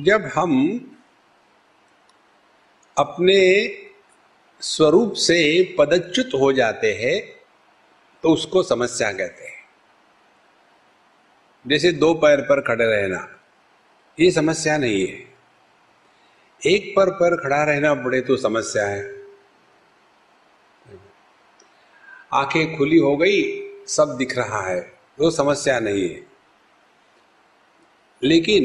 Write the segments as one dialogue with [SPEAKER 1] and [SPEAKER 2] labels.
[SPEAKER 1] जब हम अपने स्वरूप से पदच्युत हो जाते हैं तो उसको समस्या कहते हैं। जैसे दो पैर पर खड़े रहना, ये समस्या नहीं है। एक पर पर खड़ा रहना पड़े तो समस्या है। आँखें खुली हो गई, सब दिख रहा है, वो समस्या नहीं है। लेकिन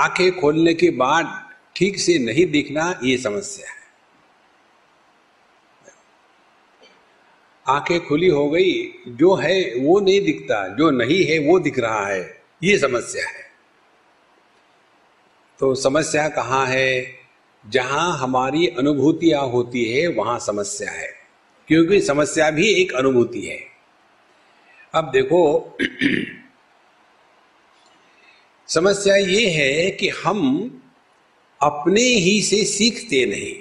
[SPEAKER 1] आँखें खोलने के बाद ठीक से नहीं दिखना ये समस्या है। आँखें खुली हो गई, जो है वो नहीं दिखता, जो नहीं है वो दिख रहा है, ये समस्या है। तो समस्या कहाँ है? जहाँ हमारी अनुभूतियाँ होती है, वहाँ समस्या है। क्योंकि समस्या भी एक अनुभूति है। अब देखो समस्या ये है कि हम अपने ही से सीखते नहीं।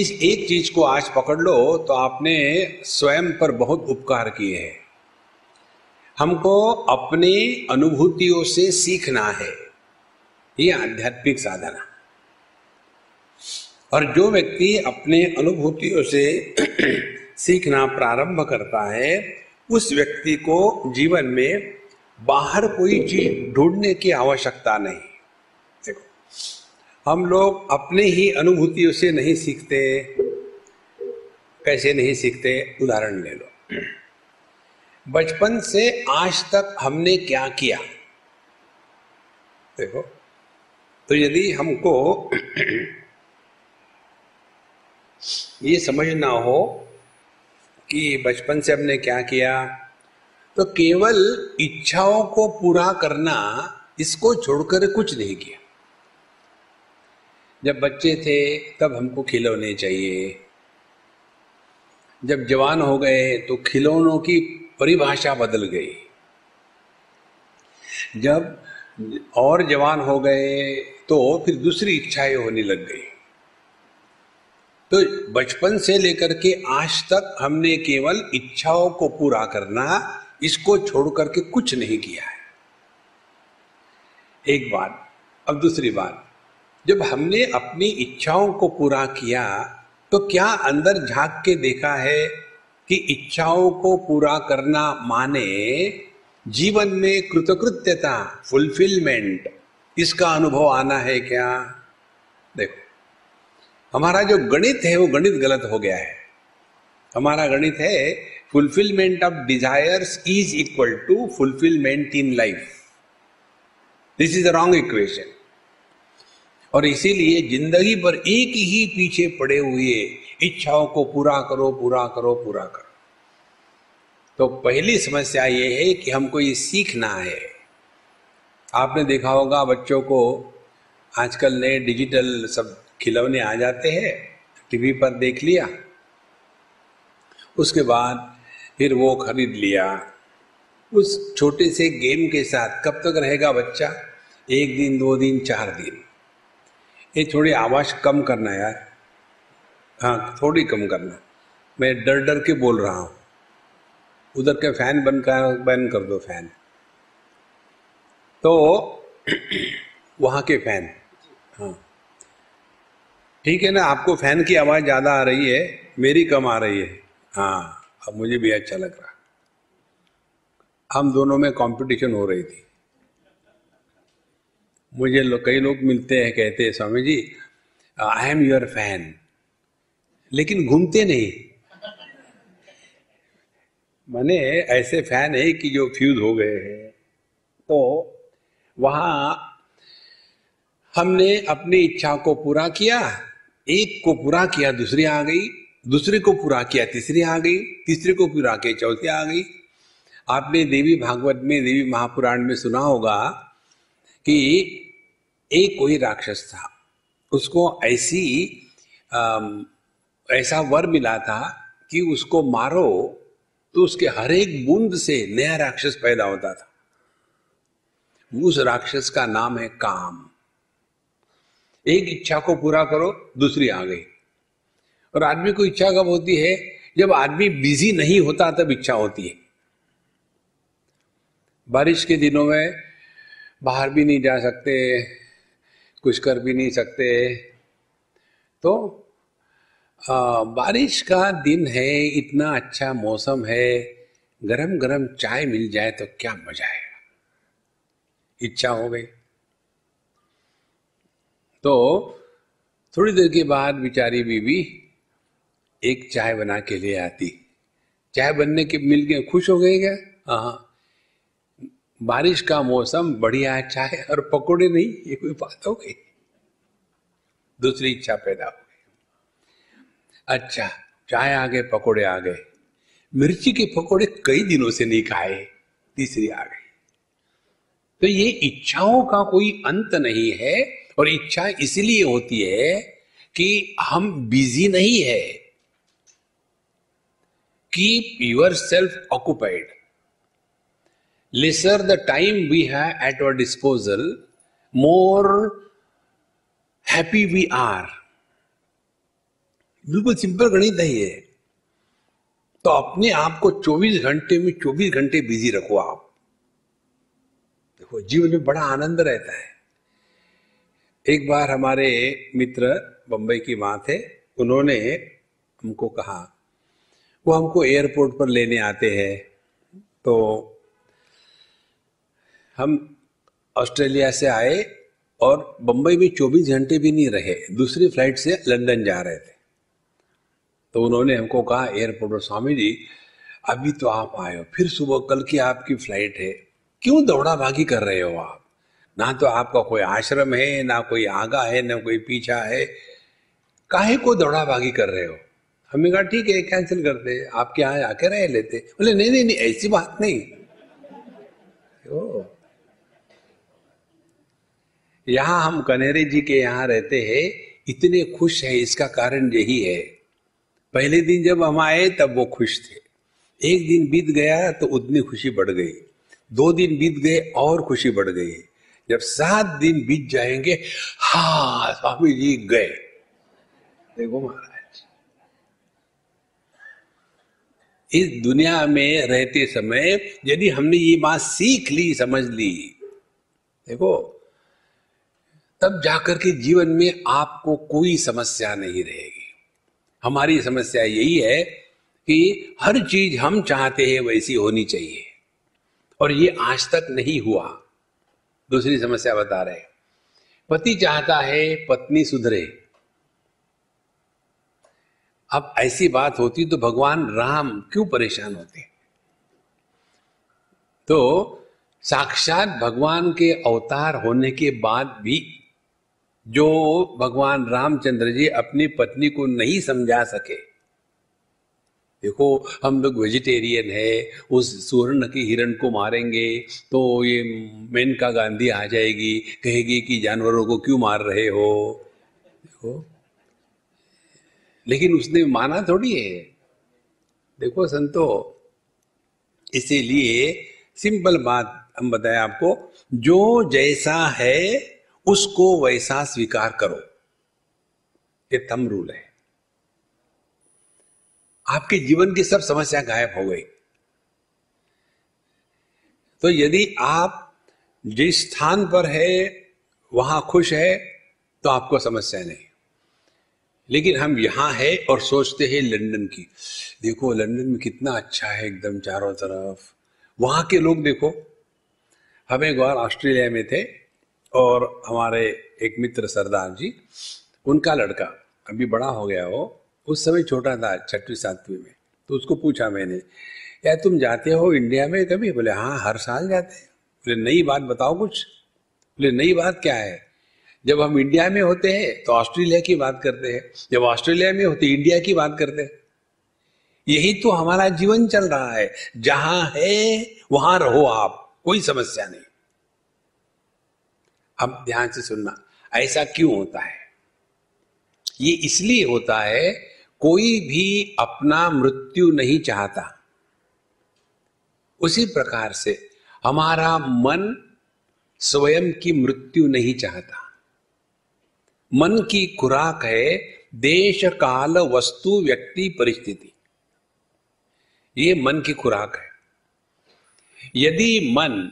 [SPEAKER 1] इस एक चीज़ को आज पकड़ लो तो आपने स्वयं पर बहुत उपकार किए हैं। हमको अपने अनुभूतियों से सीखना है। ये आध्यात्मिक साधना। और जो व्यक्ति अपने अनुभूतियों से सीखना प्रारंभ करता है, उस व्यक्ति को जीवन में बाहर कोई चीज़ ढूँढने की आवश्यकता नहीं। देखो, हम लोग अपने ही अनुभूतियों से नहीं सीखते कैसे नहीं सीखते, उदाहरण ले लो। बचपन से आज तक हमने क्या किया? देखो तो यदि हमको ये समझना हो कि बचपन से हमने क्या किया तो केवल इच्छाओं को पूरा करना इसको छोड़कर कुछ नहीं किया। जब बच्चे थे, तब हमको खिलौने चाहिए। जब जवान हो गए तो खिलौनों की परिभाषा बदल गई। जब और जवान हो गए तो फिर दूसरी इच्छाएँ होने लग गई। तो बचपन से लेकर के आज तक हमने केवल इच्छाओं को पूरा करना इसको छोड़ करके कुछ नहीं किया है। एक बात अब दूसरी बात जब हमने अपनी इच्छाओं को पूरा किया तो क्या अंदर झाँक के देखा है कि इच्छाओं को पूरा करना माने जीवन में कृतकृत्यता फुलफिलमेंट इसका अनुभव आना है क्या? देखो, हमारा जो गणित है, वो गणित गलत हो गया है। हमारा गणित है fulfillment of desires is equal to fulfillment in life. This is wrong equation और इसीलिए ज़िंदगी पर एक ही पीछे पड़े हुए इच्छाओं को पूरा करो पूरा करो पूरा करो। तो पहली समस्या ये है कि हमको ये सीखना है। आपने देखा होगा बच्चों को आजकल नए डिजिटल सब खिलौने आ जाते हैं, टीवी पर देख लिया। उसके बाद फिर वो खरीद लिया। उस छोटे से गेम के साथ कब तक रहेगा बच्चा? एक दिन, दो दिन, चार दिन। ये थोड़ी आवाज़ कम करना यार। हाँ थोड़ी कम करना। मैं डर डर के बोल रहा हूँ। उधर के फ़ैन बंद कर बंद कर दो फ़ैन। तो वहाँ के फ़ैन। हाँ। ठीक है ना, आपको फ़ैन की आवाज़ ज़्यादा आ रही है, मेरी कम आ रही है। हाँ। अब मुझे भी अच्छा लग रहा। हम दोनों में कंपटीशन हो रही थी। मुझे लो, कई लोग मिलते हैं कहते हैं Swami ji I am your fan लेकिन घूमते नहीं। मैंने ऐसे फ़ैन है कि जो फ्यूज हो गए हैं। तो वहाँ हमने अपनी इच्छा को पूरा किया एक को पूरा किया दूसरी आ गई। दूसरे को पूरा किया, तीसरी आ गई, तीसरे को पूरा किया, चौथी आ गई। आपने देवी भागवत में, देवी महापुराण में सुना होगा कि एक कोई राक्षस था, उसको ऐसी ऐसा वर मिला था कि उसको मारो तो उसके हर एक बूंद से नया राक्षस पैदा होता था। उस राक्षस का नाम है काम। एक इच्छा को पूरा करो, दूसरी आ गई। और आदमी को इच्छा कब होती है? जब आदमी बिज़ी नहीं होता तब इच्छा होती है। बारिश के दिनों में बाहर भी नहीं जा सकते कुछ कर भी नहीं सकते। तो आ, बारिश का दिन है इतना अच्छा मौसम है गरम गरम चाय मिल जाए तो क्या मज़ा है इच्छा हो गई। तो थोड़ी देर के बाद बिचारी बीवी एक चाय बना के लिए आती। चाय बनने के मिल गए, खुश हो गए क्या? हाँ। बारिश का मौसम, बढ़िया है चाय और पकोड़े नहीं, ये कोई बात हो गई। दूसरी इच्छा पैदा हो गई। अच्छा चाय आ गए, पकोड़े आ गए। मिर्ची के पकोड़े कई दिनों से नहीं खाए, तीसरी आ गई। तो ये इच्छाओं का कोई अंत नहीं है, और इच्छा इसलिए होती है कि हम बिज़ी नहीं है। Yourself occupied lesser the time we have at our disposal, more happy we are. बिल्कुल सिंपल गणित है ये। तो अपने आप को 24 घंटे में 24 घंटे बिज़ी रखो आप। देखो जीवन में बड़ा आनंद रहता है। एक बार हमारे मित्र बंबई की माँ थे उन्होंने हमको कहा वो हमको एयरपोर्ट पर लेने आते हैं। तो हम ऑस्ट्रेलिया से आए और बंबई में 24 घंटे भी नहीं रहे। दूसरी फ़्लाइट से लंदन जा रहे थे। तो उन्होंने हमको कहा, एयरपोर्ट पर स्वामी जी, अभी तो आप आए हो, फिर सुबह कल की आपकी फ़्लाइट है। क्यों दौड़ा भागी कर रहे हो आप? ना तो आपका कोई आश्रम है, ना कोई आगा है, ना कोई पीछा है। काहे को दौड़ा भागी कर रहे हो? हमें कहा, ठीक है कैंसिल कर दे। आपके यहाँ आके रह लेते। बोले, नहीं नहीं नहीं, ऐसी बात नहीं। ओ। यहाँ हम कनेरे जी के यहाँ रहते हैं, इतने खुश हैं, इसका कारण यही है। पहले दिन जब हम आए, तब वो खुश थे। एक दिन बीत गया तो उतनी खुशी बढ़ गई। दो दिन बीत गए, और खुशी बढ़ गई। जब सात दिन बीत जाएँगे, हा, स्वामी जी गए। देखो महाराज। इस दुनिया में रहते समय यदि हमने ये बात सीख ली, समझ ली, देखो, तब जाकर के जीवन में आपको कोई समस्या नहीं रहेगी। हमारी समस्या यही है कि हर चीज़ हम चाहते हैं वैसी होनी चाहिए। और ये आज तक नहीं हुआ। दूसरी समस्या बता रहे पति चाहता है पत्नी सुधरे। अब ऐसी बात होती तो भगवान राम क्यों परेशान होते? तो साक्षात भगवान के अवतार होने के बाद भी जो भगवान रामचंद्र जी अपनी पत्नी को नहीं समझा सके, देखो हम लोग वेजिटेरियन है, उस सुवर्ण के हिरण को मारेंगे तो ये मेनका गांधी आ जाएगी, कहेगी कि जानवरों को क्यों मार रहे हो? देखो लेकिन उसने माना थोड़ी है। देखो संतो, इसीलिए सिंपल बात हम बताए आपको, जो जैसा है, उसको वैसा स्वीकार करो। ये थम रूल है। आपके जीवन की सब समस्या गायब हो गई। तो यदि आप जिस स्थान पर है, वहाँ खुश है तो आपको समस्या नहीं। लेकिन हम यहाँ है और सोचते हैं लंदन की। देखो, लंदन में कितना अच्छा है एकदम चारों तरफ़। वहाँ के लोग देखो, हम एक बार ऑस्ट्रेलिया में थे और हमारे एक मित्र सरदार जी, उनका लड़का अभी बड़ा हो गया वो उस समय छोटा था छठवीं, सातवीं में। तो उसको पूछा मैंने यार तुम जाते हो इंडिया में कभी? बोले हाँ हर साल जाते हैं। बोले, नई बात बताओ कुछ? बोले, नई बात क्या है? जब हम इंडिया में होते हैं तो ऑस्ट्रेलिया की बात करते हैं। जब ऑस्ट्रेलिया में होते, इंडिया की बात करते हैं। यही तो हमारा जीवन चल रहा है। जहाँ है, वहाँ रहो आप। कोई समस्या नहीं। अब ध्यान से सुनना, ऐसा क्यों होता है? ये इसलिए होता है, कोई भी अपना मृत्यु नहीं चाहता। उसी प्रकार से हमारा मन स्वयं की मृत्यु नहीं चाहता। मन की खुराक है देश काल वस्तु व्यक्ति परिस्थिति। ये मन की खुराक है। यदि मन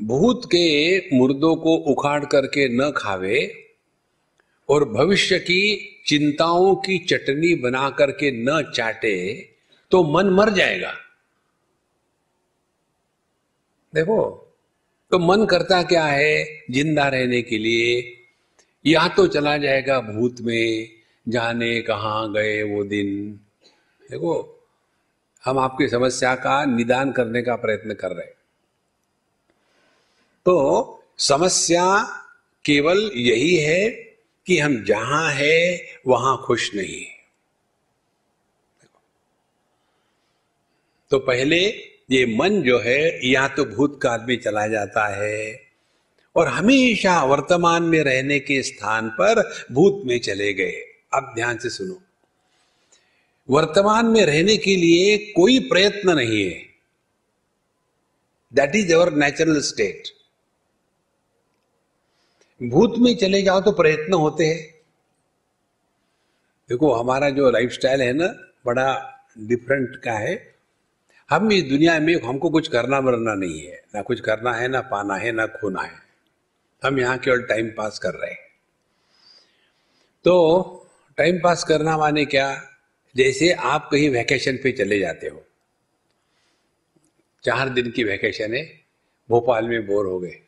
[SPEAKER 1] भूत के मुर्दों को उखाड़ करके न खावे और भविष्य की चिंताओं की चटनी बना करके न चाटे तो मन मर जाएगा। देखो तो मन करता क्या है? ज़िंदा रहने के लिए या तो चला जाएगा भूत में, जाने कहा गए वो दिन। देखो, हम आपकी समस्या का निदान करने का प्रयत्न कर रहे तो समस्या केवल यही है कि हम जहाँ है, वहाँ खुश नहीं तो पहले ये मन जो है, या तो भूतकाल में चला जाता है और हमेशा वर्तमान में रहने के स्थान पर भूत में चले गए। अब ध्यान से सुनो। वर्तमान में रहने के लिए कोई प्रयत्न नहीं है। That is our natural state भूत में चले जाओ तो प्रयत्न होते हैं। देखो, हमारा जो लाइफस्टाइल है ना, बड़ा डिफरेंट का है। हम इस दुनिया में हमको कुछ करना मरना नहीं है। ना कुछ करना है, ना पाना है, ना खोना है। हम यहाँ केवल टाइम पास कर रहे हैं। तो टाइम पास करना माने क्या? जैसे आप कहीं वैकेशन पे चले जाते हो। चार दिन की वैकेशन है, भोपाल में बोर हो गए।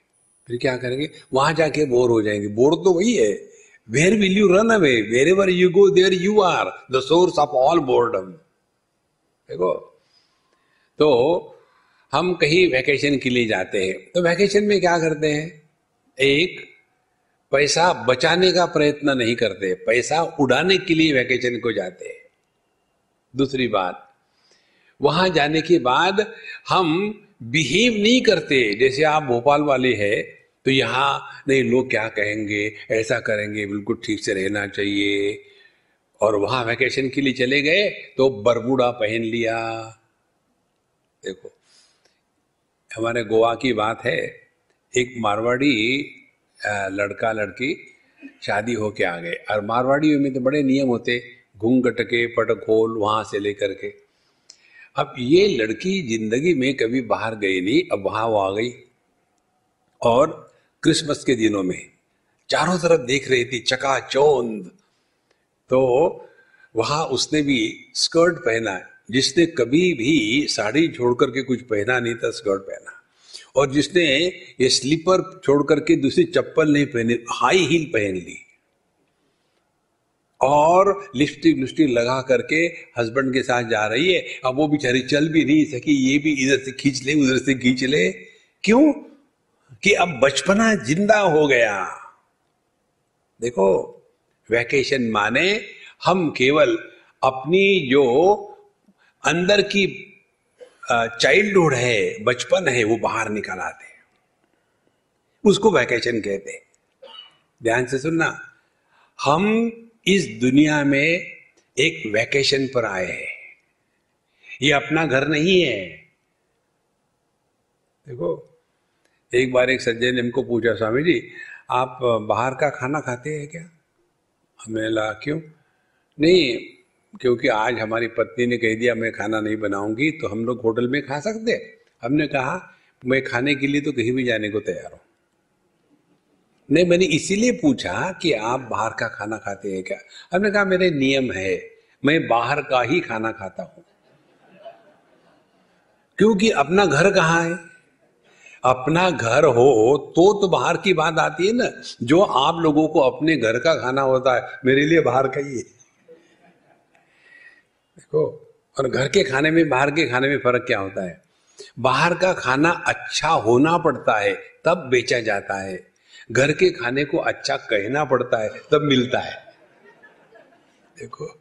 [SPEAKER 1] फिर क्या करेंगे? वहाँ जाके बोर हो जाएँगे। बोर तो वही है। Where will you run away wherever you go there you are the source of all boredom देखो। तो हम कहीं वैकेशन के लिए जाते हैं। तो वैकेशन में क्या करते हैं? एक, पैसा बचाने का प्रयत्न नहीं करते, पैसा उड़ाने के लिए वैकेशन को जाते हैं। दूसरी बात, वहाँ जाने के बाद हम बिहेव नहीं करते, जैसे आप भोपाल वाले हैं तो यहाँ, नहीं, लोग क्या कहेंगे, ऐसा करेंगे, बिल्कुल ठीक से रहना चाहिए। और वहाँ वैकेशन के लिए चले गए तो बरबूड़ा पहन लिया। देखो, हमारे गोवा की बात है एक मारवाड़ी लड़का लड़की शादी होके आ गए। और मारवाड़ियों में तो बड़े नियम होते घूंघट के पटखोल वहाँ से लेकर के। अब ये लड़की ज़िंदगी में कभी बाहर गई नहीं, अब वहाँ वो आ गई। और क्रिसमस के दिनों में चारों तरफ़ देख रही थी, चकाचौंध। तो वहाँ उसने भी स्कर्ट पहना, जिसने कभी भी साड़ी छोड़ करके कुछ पहना नहीं था, स्कर्ट पहना। और जिसने ये स्लीपर छोड़ करके दूसरी चप्पल नहीं पहनी, हाई हील पहन ली। और लिपस्टिक लिपस्टिक लगा करके हस्बैंड के साथ जा रही है। अब वो बेचारी चल भी नहीं सकी, ये भी इधर से खींच ले, उधर से खींच ले। क्यों? कि अब बचपना ज़िंदा हो गया। देखो वैकेशन माने हम केवल अपनी जो अंदर की चाइल्डहुड है, बचपन है, वो बाहर निकल आते उसको वैकेशन कहते ध्यान से सुनना। हम इस दुनिया में एक वैकेशन पर आए हैं। ये अपना घर नहीं है। देखो, एक बार एक सज्जन ने हमको पूछा, स्वामी जी, आप बाहर का खाना खाते हैं क्या? हमने ला क्यों? नहीं क्योंकि आज हमारी पत्नी ने कह दिया, मैं खाना नहीं बनाऊँगी तो हम लोग होटल में खा सकते हमने कहा, मैं खाने के लिए तो कहीं भी जाने को तैयार हूँ। नहीं, मैंने इसीलिए पूछा कि आप बाहर का खाना खाते हैं क्या? हमने कहा, मेरे नियम है, मैं बाहर का ही खाना खाता हूँ। क्योंकि अपना घर कहाँ है? अपना घर हो तो तो बाहर की बात आती है ना, जो आप लोगों को अपने घर का खाना होता है, मेरे लिए बाहर का ही है। देखो और घर के खाने में, बाहर के खाने में फ़र्क क्या होता है? बाहर का खाना अच्छा होना पड़ता है, तब बेचा जाता है। घर के खाने को अच्छा कहना पड़ता है, तब मिलता है। देखो।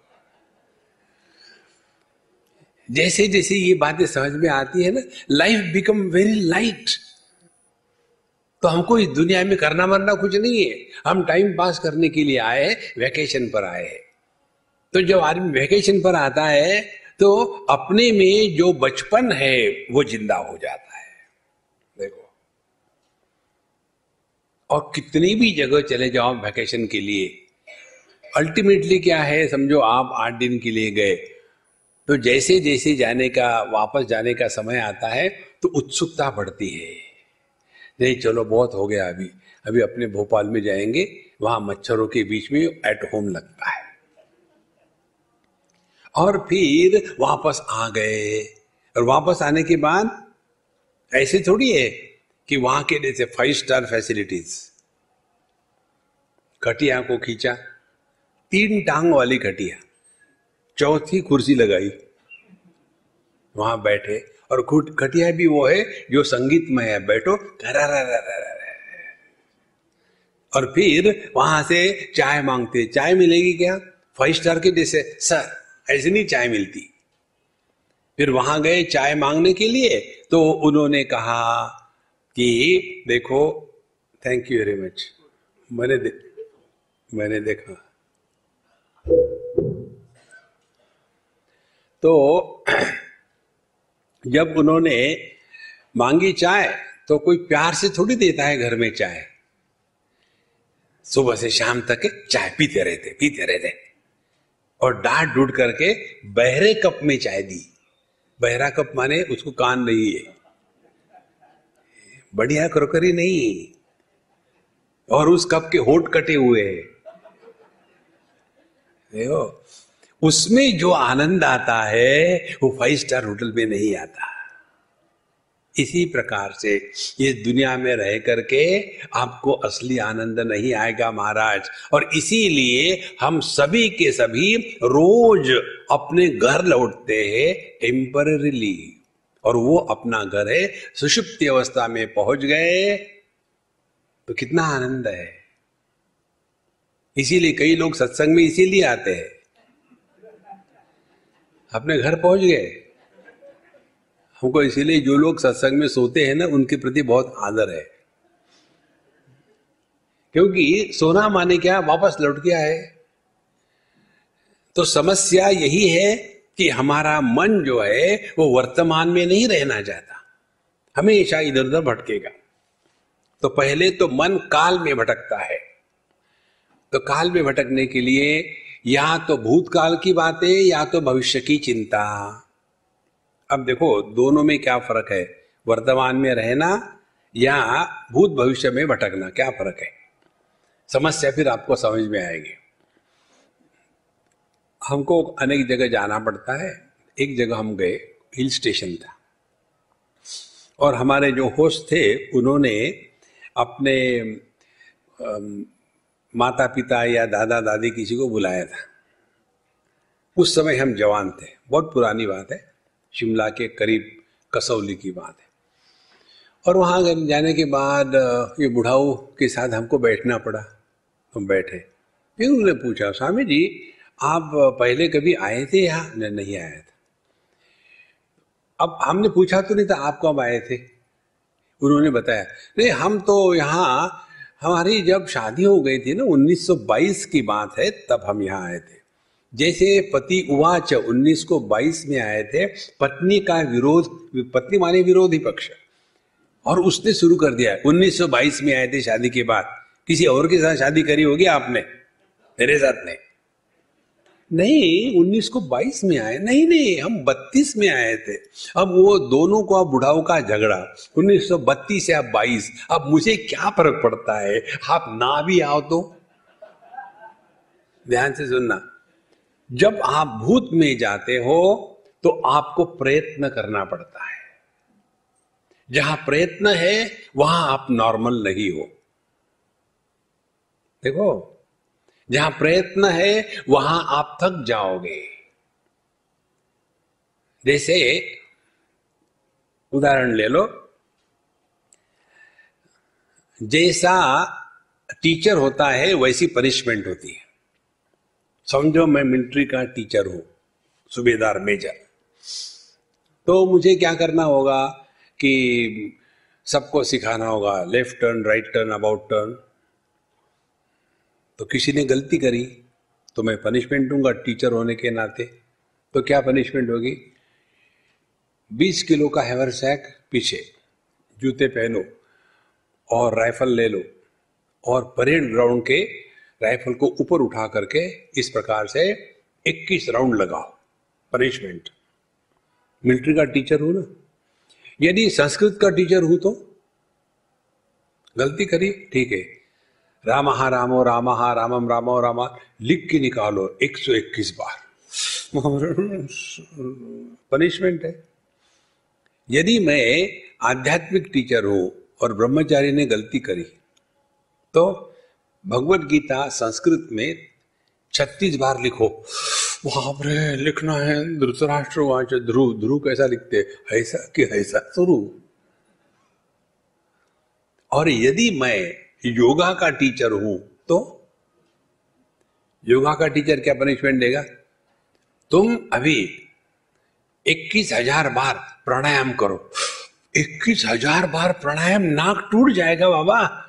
[SPEAKER 1] जैसे जैसे ये बातें समझ में आती है ना लाइफ बिकम वेरी लाइट तो हमको इस दुनिया में करना मरना कुछ नहीं है। हम टाइम पास करने के लिए आए हैं वैकेशन पर आए हैं। तो जब आदमी वेकेशन पर आता है तो अपने में जो बचपन है, वो ज़िंदा हो जाता है। देखो। और कितनी भी जगह चले जाओ वेकेशन के लिए अल्टीमेटली क्या है, समझो आप आठ दिन के लिए गए तो जैसे जैसे जाने का, वापस जाने का समय आता है तो उत्सुकता बढ़ती है। नहीं, चलो बहुत हो गया अभी। अभी अपने भोपाल में जाएँगे, वहाँ मच्छरों के बीच में एट होम लगता है। और फिर वापस आ गए। और वापस आने के बाद ऐसे थोड़ी है कि वहाँ के जैसे फाइव स्टार फैसिलिटीज़ खटिया को खींचा, तीन टांग वाली खटिया, चौथी कुर्सी लगाई, वहाँ बैठे। और खटिया भी वो है जो संगीतमय है, बैठो और फिर वहाँ से चाय मांगते, चाय मिलेगी क्या? फाइव स्टार के जैसे सर ऐसी नहीं चाय मिलती। फिर वहाँ गए चाय मांगने के लिए तो उन्होंने कहा कि देखो थैंक यू वेरी मच मैंने दे, मैंने देखा। तो जब उन्होंने मांगी चाय तो कोई प्यार से थोड़ी देता है घर में चाय। सुबह से शाम तक चाय पीते रहते पीते रहते। और डांट डूट करके बहरे कप में चाय दी। बहरा कप माने उसको कान नहीं है। बढ़िया क्रोकरी नहीं और उस कप के होठ कटे हुए हैं। देखो, उसमें जो आनंद आता है, वो फाइव स्टार होटल में नहीं आता। इसी प्रकार से ये दुनिया में रह करके आपको असली आनंद नहीं आएगा महाराज। और इसीलिए हम सभी के सभी रोज अपने घर लौटते हैं टेम्पररीली और वो अपना घर है, सुषुप्ति अवस्था में पहुँच गए तो कितना आनंद है। इसीलिए कई लोग सत्संग में इसीलिए आते हैं। अपने घर पहुँच गए। हमको इसीलिए जो लोग सत्संग में सोते हैं ना, उनके प्रति बहुत आदर है। क्योंकि सोना माने क्या? वापस लौट गया है। तो समस्या यही है कि हमारा मन जो है, वो वर्तमान में नहीं रहना चाहता। हमेशा इधर उधर भटकेगा। तो पहले तो मन काल में भटकता है। तो काल में भटकने के लिए या तो भूतकाल की बातें, या तो भविष्य की चिंता। अब देखो, दोनों में क्या फ़र्क है? वर्तमान में रहना या भूत भविष्य में भटकना, क्या फ़र्क है? समस्या फिर आपको समझ में आएगी। हमको अनेक जगह जाना पड़ता है। एक जगह हम गए, हिल स्टेशन था। और हमारे जो होस्ट थे, उन्होंने अपने माता पिता या दादा दादी किसी को बुलाया था। उस समय हम जवान थे। बहुत पुरानी बात है। शिमला के करीब कसौली की बात है। और वहाँ जाने के बाद ये बुढ़ाऊ के साथ हमको बैठना पड़ा। हम बैठे। फिर उन्होंने पूछा, स्वामी जी, आप पहले कभी आए थे यहाँ? नहीं आया था। अब हमने पूछा तो नहीं था, आप कब आए थे? उन्होंने बताया, नहीं, हम तो यहाँ, हमारी जब शादी हो गई थी ना 1922 की बात है, तब हम यहाँ आए थे। जैसे पति उवाच 19 को 22 में आए थे, पत्नी का विरोध, पत्नी माने विरोधी पक्ष। और उसने शुरू कर दिया। 1922 में आए थे शादी के बाद। किसी और के साथ शादी करी होगी आपने? मेरे साथ नहीं। नहीं, उन्नीस को बाईस में आए। नहीं नहीं, हम बत्तीस में आए थे। अब वो दोनों को अब बुढ़ाओ का झगड़ा। उन्नीस सौ बत्तीस या बाईस। अब मुझे क्या फ़र्क पड़ता है? आप ना भी आओ तो। ध्यान से सुनना। जब आप भूत में जाते हो तो आपको प्रयत्न करना पड़ता है। जहाँ प्रयत्न है, वहाँ आप नॉर्मल नहीं हो। देखो, जहाँ प्रयत्न है, वहाँ आप थक जाओगे। जैसे, उदाहरण ले लो। जैसा टीचर होता है, वैसी पनिशमेंट होती है। समझो मैं मिलिट्री का टीचर हूँ, सूबेदार मेजर। तो मुझे क्या करना होगा कि सबको सिखाना होगा left turn right turn about turn तो किसी ने गलती करी तो मैं पनिशमेंट दूँगा टीचर होने के नाते। तो क्या पनिशमेंट होगी? 20 किलो का हैवर सैक पीछे, जूते पहनो और राइफल ले लो और परेड ग्राउंड के राइफल को ऊपर उठा करके इस प्रकार से 21 राउंड लगाओ। पनिशमेंट। मिलिट्री का टीचर हूँ ना? यदि संस्कृत का टीचर हूँ तो? गलती करी? ठीक है। राम हा रामो, राम हा रामम, रामो रामा, लिख के निकालो 121 बार। पनिशमेंट है। यदि मैं आध्यात्मिक टीचर हूँ और ब्रह्मचारी ने गलती करी तो भगवत गीता संस्कृत में छत्तीस बार लिखो। वहाँ पर लिखना है। धृतराष्ट्र वहाँ ध्रुव ध्रुव कैसा लिखते ऐसा कि ऐसा ध्रुव और यदि मैं योगा का टीचर हूँ तो? योगा का टीचर क्या पनिशमेंट देगा? तुम अभी इक्कीस हज़ार बार प्राणायाम करो। इक्कीस हज़ार बार प्राणायाम नाक टूट जाएगा बाबा।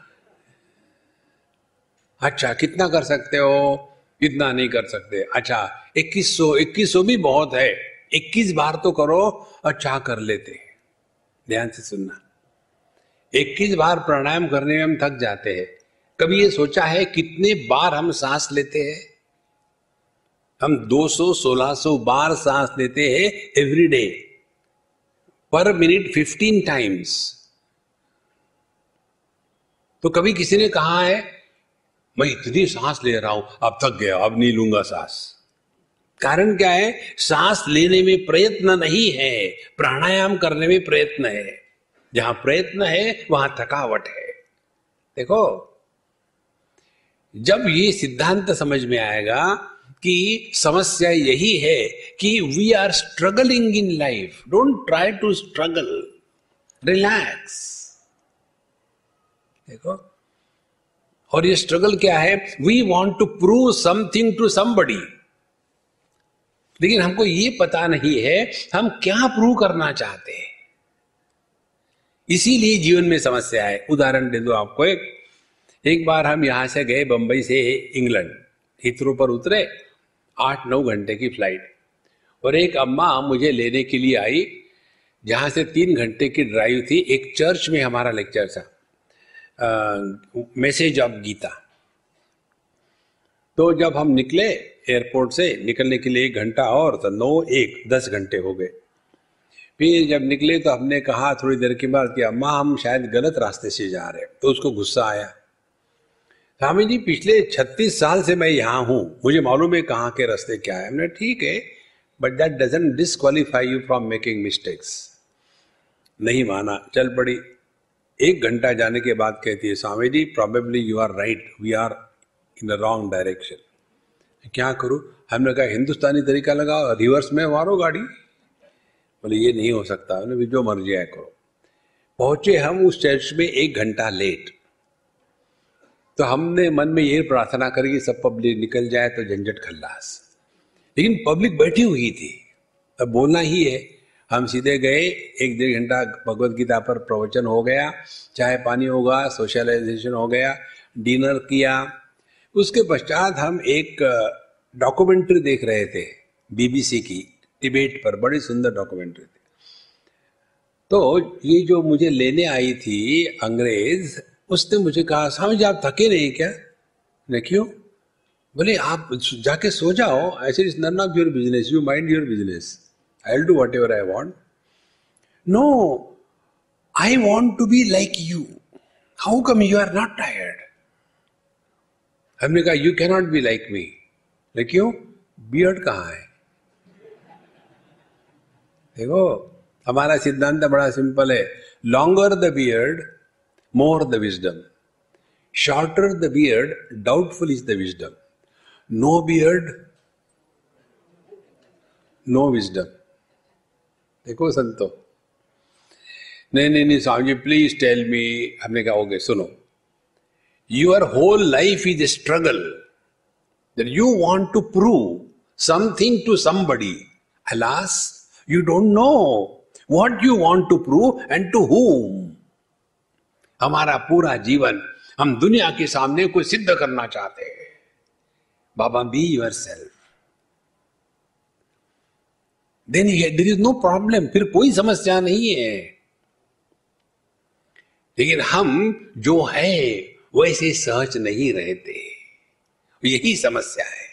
[SPEAKER 1] अच्छा कितना कर सकते हो? इतना नहीं कर सकते। अच्छा इक्कीस सौ इक्कीस सौ भी बहुत है। इक्कीस बार तो करो अच्छा कर लेते ध्यान से सुनना। इक्कीस बार प्राणायाम करने में हम थक जाते हैं। कभी ये सोचा है कितने बार हम सांस लेते हैं? हम 200 1600 बार सांस लेते हैं every day per minute 15 times तो कभी किसी ने कहा है मैं इतनी सांस ले रहा हूँ, अब थक गया, अब नहीं लूँगा सांस। कारण क्या है? सांस लेने में प्रयत्न नहीं है, प्राणायाम करने में प्रयत्न है। जहाँ प्रयत्न है, वहाँ थकावट है। देखो, जब ये सिद्धांत समझ में आएगा कि समस्या यही है कि we are struggling in life don't try to struggle relax देखो और ये स्ट्रगल क्या है? We want to prove something to somebody लेकिन हमको ये पता नहीं है, हम क्या प्रूव करना चाहते हैं? इसीलिए जीवन में समस्या है। उदाहरण दे दो आपको एक। एक बार हम यहाँ से गए बंबई से इंग्लैंड। हिथ्रो पर उतरे। आठ नौ घंटे की फ़्लाइट और एक अम्मा मुझे लेने के लिए आई, जहाँ से तीन घंटे की ड्राइव थी। एक चर्च में हमारा लेक्चर था। मैसेज ऑफ़ गीता तो जब हम निकले एयरपोर्ट से, निकलने के लिए एक घंटा और तो नौ, एक, दस घंटे हो गए। फिर जब निकले तो हमने कहा थोड़ी देर के बाद कि अम्मा, हम शायद गलत रास्ते से जा रहे तो उसको गुस्सा आया। स्वामी जी, पिछले छत्तीस साल से मैं यहाँ हूँ। मुझे मालूम है कहाँ के रास्ते क्या है। हमने ठीक है but that doesn't disqualify you from making mistakes नहीं माना, चल पड़ी। एक घंटा जाने के बाद कहती है Swami ji probably you are right we are in the wrong direction क्या करूँ? हमने कहा, हिंदुस्तानी तरीका लगाओ रिवर्स में मारो गाड़ी. बोले, ये नहीं हो सकता। भी जो मर्ज़ी है करो. पहुँचे हम उस चर्च में एक घंटा लेट तो हमने मन में ये प्रार्थना करी कि सब पब्लिक निकल जाए तो झंझट खल्लास। लेकिन पब्लिक बैठी हुई थी। अब बोलना ही है हम सीधे गए, एक डेढ़ घंटा भगवत गीता पर प्रवचन हो गया, चाय पानी होगा सोशलाइजेशन हो गया डिनर किया। उसके पश्चात हम एक डॉक्यूमेंट्री देख रहे थे बीबीसी की टिबेट पर, बड़ी सुंदर डॉक्यूमेंट्री थी। तो ये जो मुझे लेने आई थी अंग्रेज़, उसने मुझे कहा, स्वामी आप थके नहीं क्या? ने क्यों? बोले, आप जाके सो जाओ, ऐसे is of your business you mind your business I will do whatever I want no I want to be like you how come you are not tired हमने कहा you cannot be like me क्यों beard कहाँ है? देखो, हमारा सिद्धांत बड़ा simple है. Longer the beard more the wisdom shorter the beard doubtful is the wisdom no beard no wisdom देखो संतो। नहीं नहीं नहीं Swami ji please tell me हमने कहा ओके सुनो। Your whole life is a struggle you want to prove something to somebody else You don't know. What you want to prove and to whom हमारा पूरा जीवन हम दुनिया के सामने कोई सिद्ध करना चाहते हैं। बाबा be yourself then there is no problem फिर कोई समस्या नहीं है। लेकिन हम जो है, वैसे सहज नहीं रहते। यही समस्या है।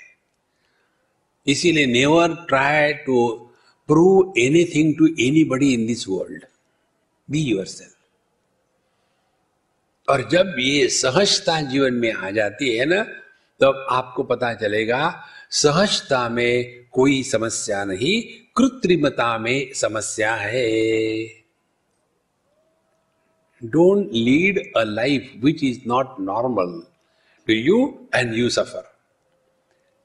[SPEAKER 1] इसीलिए never try to prove anything to anybody in this world be yourself और जब ये सहजता जीवन में आ जाती है ना, तब तो आपको पता चलेगा, सहजता में कोई समस्या नहीं कृत्रिमता में समस्या है। Don't lead a life which is not normal to you and you suffer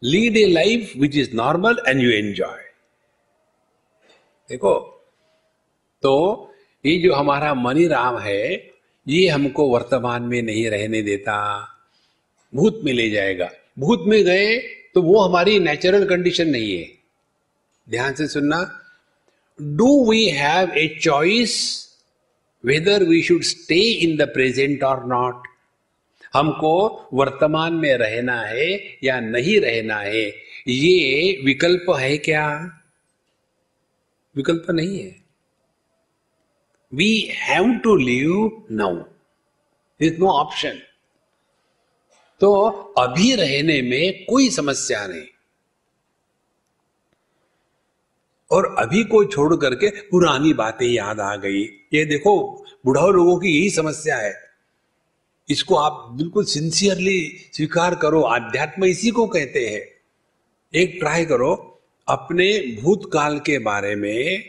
[SPEAKER 1] lead a life which is normal and you enjoy देखो तो ये जो हमारा मनी राम है, ये हमको वर्तमान में नहीं रहने देता। भूत में ले जाएगा। भूत में गए तो वो हमारी नेचुरल कंडीशन नहीं है। ध्यान से सुनना। Do we have a choice whether we should stay in the present और नॉट हमको वर्तमान में रहना है या नहीं रहना है, ये विकल्प है क्या? विकल्प नहीं है। We have to live now is no option तो अभी रहने में कोई समस्या नहीं। और अभी को छोड़ करके पुरानी बातें याद आ गई। ये देखो, बुढ़ाओ लोगों की यही समस्या है। इसको आप बिल्कुल सिंसियरली स्वीकार करो। आध्यात्म इसी को कहते हैं। एक ट्राई करो, अपने भूतकाल के बारे में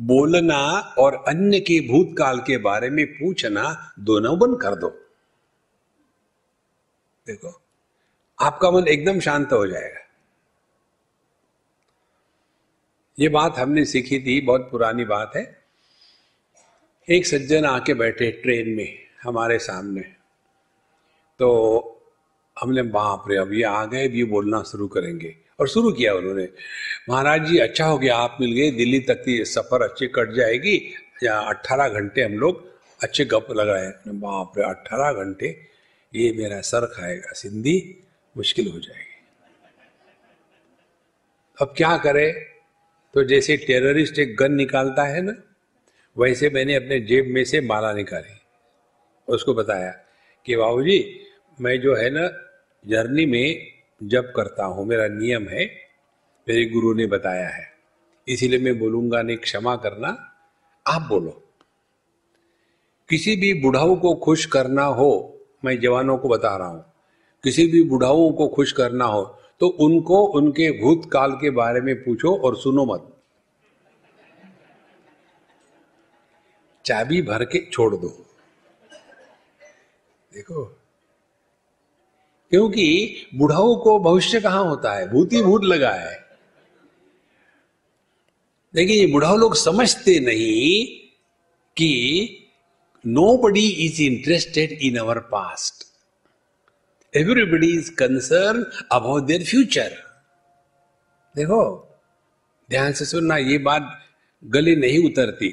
[SPEAKER 1] बोलना और अन्य के भूतकाल के बारे में पूछना दोनों बंद कर दो। देखो, आपका मन एकदम शांत हो जाएगा। ये बात हमने सीखी थी, बहुत पुरानी बात है। एक सज्जन आके बैठे ट्रेन में हमारे सामने। तो हमने, बाप रे, अब ये आ गए, अब ये बोलना शुरू करेंगे। और शुरू किया उन्होंने। महाराज जी अच्छा हो गया, आप मिल गए, दिल्ली तक की सफ़र अच्छी कट जाएगी। या अट्ठारह घंटे हम लोग अच्छे गप लगाए बाप रे, अट्ठारह घंटे, ये मेरा सर खाएगा, सिंधी, मुश्किल हो जाएगी। अब क्या करे? तो जैसे टेररिस्ट एक गन निकालता है ना, वैसे मैंने अपने जेब में से माला निकाली। उसको बताया कि बाबू जी मैं जो है ना जर्नी में जब करता हूँ, मेरा नियम है, मेरे गुरु ने बताया है। इसीलिए मैं बोलूँगा, नहीं, क्षमा करना, आप बोलो। किसी भी बुढ़ाऊ को खुश करना हो, मैं जवानों को बता रहा हूँ, किसी भी बुढ़ाऊ को खुश करना हो तो उनको उनके भूतकाल के बारे में पूछो और सुनो मत। चाबी भर के छोड़ दो। देखो, क्योंकि बुढ़ाओ को भविष्य कहाँ होता है? भूत भूत लगा है। देखिए, ये बुढ़ाओ लोग समझते नहीं कि nobody is interested in our past everybody is concern about their future देखो, ध्यान से सुनना, ये बात गले नहीं उतरती।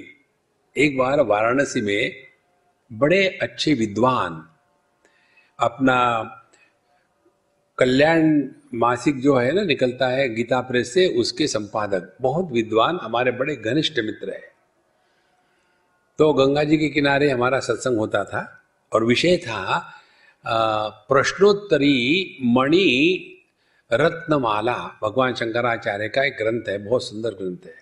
[SPEAKER 1] एक बार वाराणसी में बड़े अच्छे विद्वान अपना कल्याण मासिक जो है ना, निकलता है गीता प्रेस से, उसके संपादक, बहुत विद्वान, हमारे बड़े घनिष्ठ मित्र है। तो गंगा जी के किनारे हमारा सत्संग होता था, और विषय था प्रश्नोत्तरी मणि रत्नमाला भगवान शंकराचार्य का एक ग्रंथ है बहुत सुंदर ग्रंथ है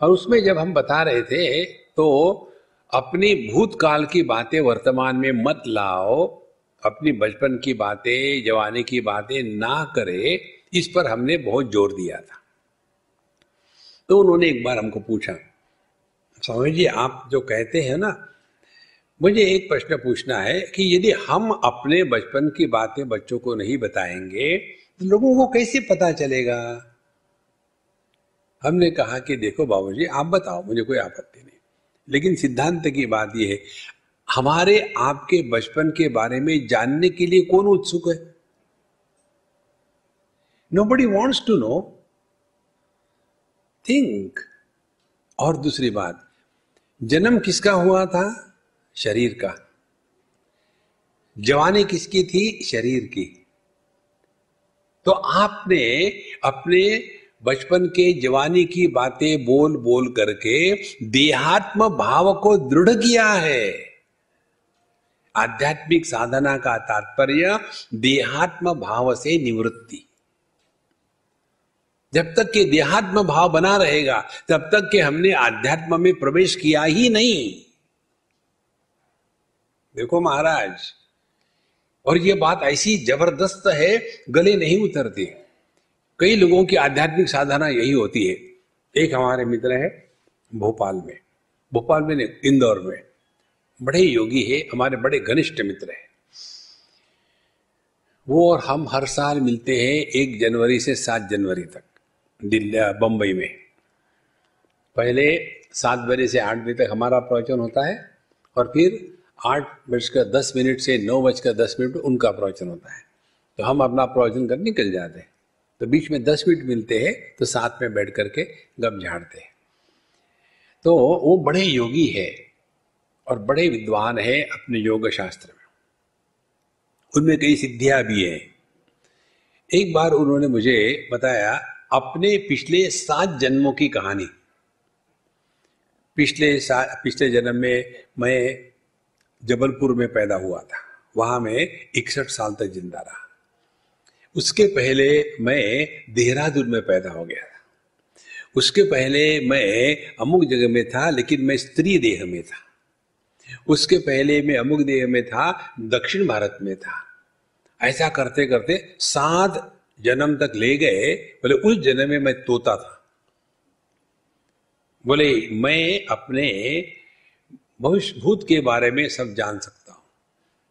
[SPEAKER 1] और उसमें जब हम बता रहे थे तो अपनी भूतकाल की बातें वर्तमान में मत लाओ अपनी बचपन की बातें जवानी की बातें ना करे इस पर हमने बहुत ज़ोर दिया था तो उन्होंने एक बार हमको पूछा स्वामी जी आप जो कहते हैं ना मुझे एक प्रश्न पूछना है कि यदि हम अपने बचपन की बातें बच्चों को नहीं बताएँगे तो लोगों को कैसे पता चलेगा? हमने कहा कि देखो बाबूजी, आप बताओ, मुझे कोई आपत्ति नहीं। लेकिन सिद्धांत की बात यह है, हमारे, आपके बचपन के बारे में जानने के लिए कौन उत्सुक है? Nobody wants to know think और दूसरी बात, जन्म किसका हुआ था? शरीर का। जवानी किसकी थी? शरीर की। तो आपने अपने बचपन के जवानी की बातें बोल बोल करके देहात्म भाव को दृढ़ किया है। आध्यात्मिक साधना का तात्पर्य देहात्म भाव से निवृत्ति। जब तक के देहात्म भाव बना रहेगा, तब तक के हमने आध्यात्म में प्रवेश किया ही नहीं। देखो महाराज, और ये बात ऐसी ज़बरदस्त है, गले नहीं उतरती। कई लोगों की आध्यात्मिक साधना यही होती है। एक हमारे मित्र है, भोपाल में। भोपाल में इंदौर में। बड़े योगी है, हमारे बड़े घनिष्ठ मित्र है। वो और हम हर साल मिलते हैं एक जनवरी से सात जनवरी तक, दिल्ली बम्बई में। पहले सात बजे से आठ बजे तक हमारा प्रवचन होता है, और फिर आठ बजकर दस मिनट से नौ बजकर दस मिनट उनका प्रवचन होता है। तो हम अपना प्रवचन कर निकल जाते हैं। तो बीच में दस मिनट मिलते हैं तो साथ में बैठ करके गप झाड़ते हैं। तो वो बड़े योगी है और बड़े विद्वान है अपने योग शास्त्र में। उनमें कई सिद्धियाँ भी हैं। एक बार उन्होंने मुझे बताया, अपने पिछले सात जन्मों की कहानी। पिछले पिछले जन्म में मैं जबलपुर में पैदा हुआ था। वहाँ मैं इकसठ साल तक ज़िंदा रहा। उसके पहले मैं देहरादून में पैदा हो गया था। उसके पहले मैं अमुक जगह में था, लेकिन मैं स्त्री देह में था। उसके पहले मैं अमुक देह में था, दक्षिण भारत में था। ऐसा करते करते सात जन्म तक ले गए, बोले, उस जन्म में मैं तोता था। बोले, मैं अपने भविष्य भूत के बारे में सब जान सकता हूँ।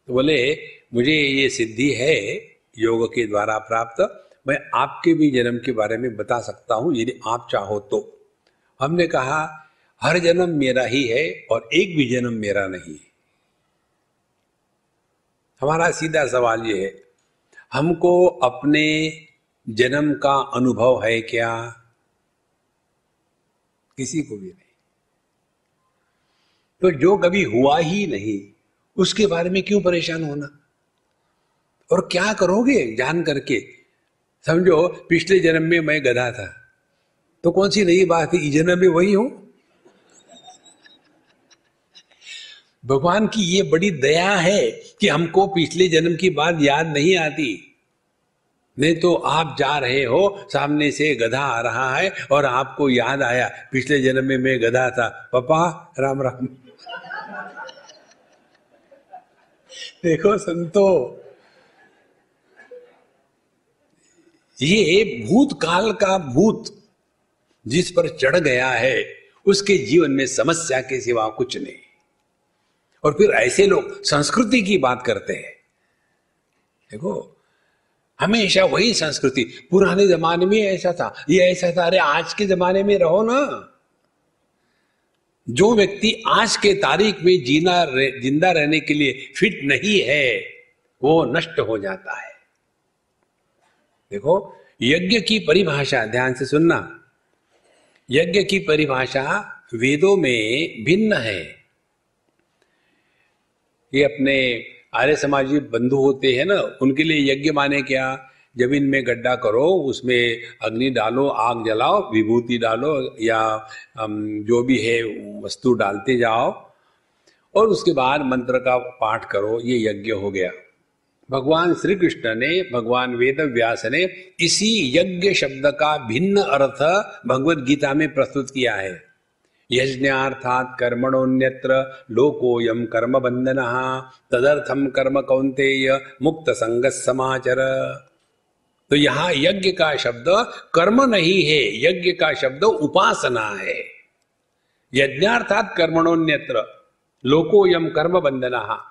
[SPEAKER 1] तो बोले, मुझे ये सिद्धि है, योग के द्वारा प्राप्त। मैं आपके भी जन्म के बारे में बता सकता हूँ, यदि आप चाहो तो। हमने कहा, हर जन्म मेरा ही है और एक भी जन्म मेरा नहीं है। हमारा सीधा सवाल ये है, हमको अपने जन्म का अनुभव है क्या? किसी को भी नहीं। तो जो कभी हुआ ही नहीं, उसके बारे में क्यों परेशान होना? और क्या करोगे जान करके? समझो, पिछले जन्म में मैं गधा था। तो कौन सी नई बात है? इस जन्म में वही हूँ? भगवान की ये बड़ी दया है कि हमको पिछले जन्म की बात याद नहीं आती। नहीं तो आप जा रहे हो, सामने से गधा आ रहा है और आपको याद आया, पिछले जन्म में मैं गधा था। पापा राम राम। देखो संतो। ये भूतकाल का भूत जिस पर चढ़ गया है, उसके जीवन में समस्या के सिवा कुछ नहीं। और फिर ऐसे लोग संस्कृति की बात करते हैं। देखो, हमेशा वही संस्कृति। पुराने जमाने में ऐसा था, ये ऐसा था, अरे आज के जमाने में रहो ना। जो व्यक्ति आज के तारीख में जीना रह, ज़िंदा रहने के लिए फिट नहीं है वो नष्ट हो जाता है। देखो यज्ञ की परिभाषा ध्यान से सुनना। यज्ञ की परिभाषा वेदों में भिन्न है। ये अपने आर्य समाजी बंधु होते हैं ना उनके लिए यज्ञ माने क्या? ज़मीन में गड्ढा करो, उसमें अग्नि डालो, आग जलाओ, विभूति डालो या जो भी है, वस्तु डालते जाओ और उसके बाद मंत्र का पाठ करो, ये यज्ञ हो गया। भगवान श्री कृष्ण ने, भगवान वेद व्यास ने इसी यज्ञ शब्द का भिन्न अर्थ भगवत गीता में प्रस्तुत किया है। यज्ञार्थात कर्मणोन्यत्र लोकोयम कर्म बंधन तदर्थम कर्म कौंतेय मुक्त संग समाचर। तो यहाँ यज्ञ का शब्द कर्म नहीं है, यज्ञ का शब्द उपासना है। यज्ञार्थात कर्मणोन्यत्र लोकोयम कर्म बंधना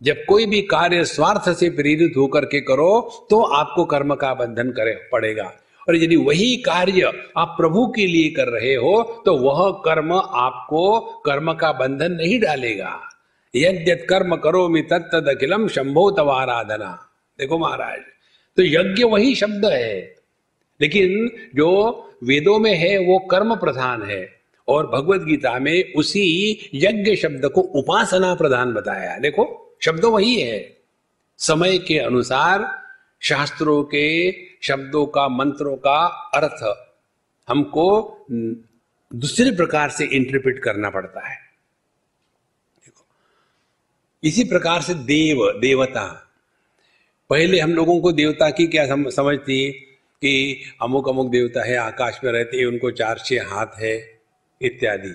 [SPEAKER 1] जब कोई भी कार्य स्वार्थ से प्रेरित होकर के करो तो आपको कर्म का बंधन करे, पड़ेगा। और यदि वही कार्य आप प्रभु के लिए कर रहे हो तो वह कर्म आपको कर्म का बंधन नहीं डालेगा। यद्यत कर्म करो मी तत्द अखिलम शंभो तवाराधना देखो महाराज तो यज्ञ वही शब्द है। लेकिन जो वेदों में है, वो कर्म प्रधान है। और भगवत गीता में उसी यज्ञ शब्द को उपासना प्रधान बताया। देखो, शब्द वही है। समय के अनुसार शास्त्रों के शब्दों का, मंत्रों का अर्थ हमको दूसरे प्रकार से इंटरप्रेट करना पड़ता है। देखो, इसी प्रकार से देव, देवता पहले हम लोगों को देवता की क्या समझ थी कि अमुक अमुक देवता है, आकाश में रहते हैं, उनको चार छह हाथ है, इत्यादि।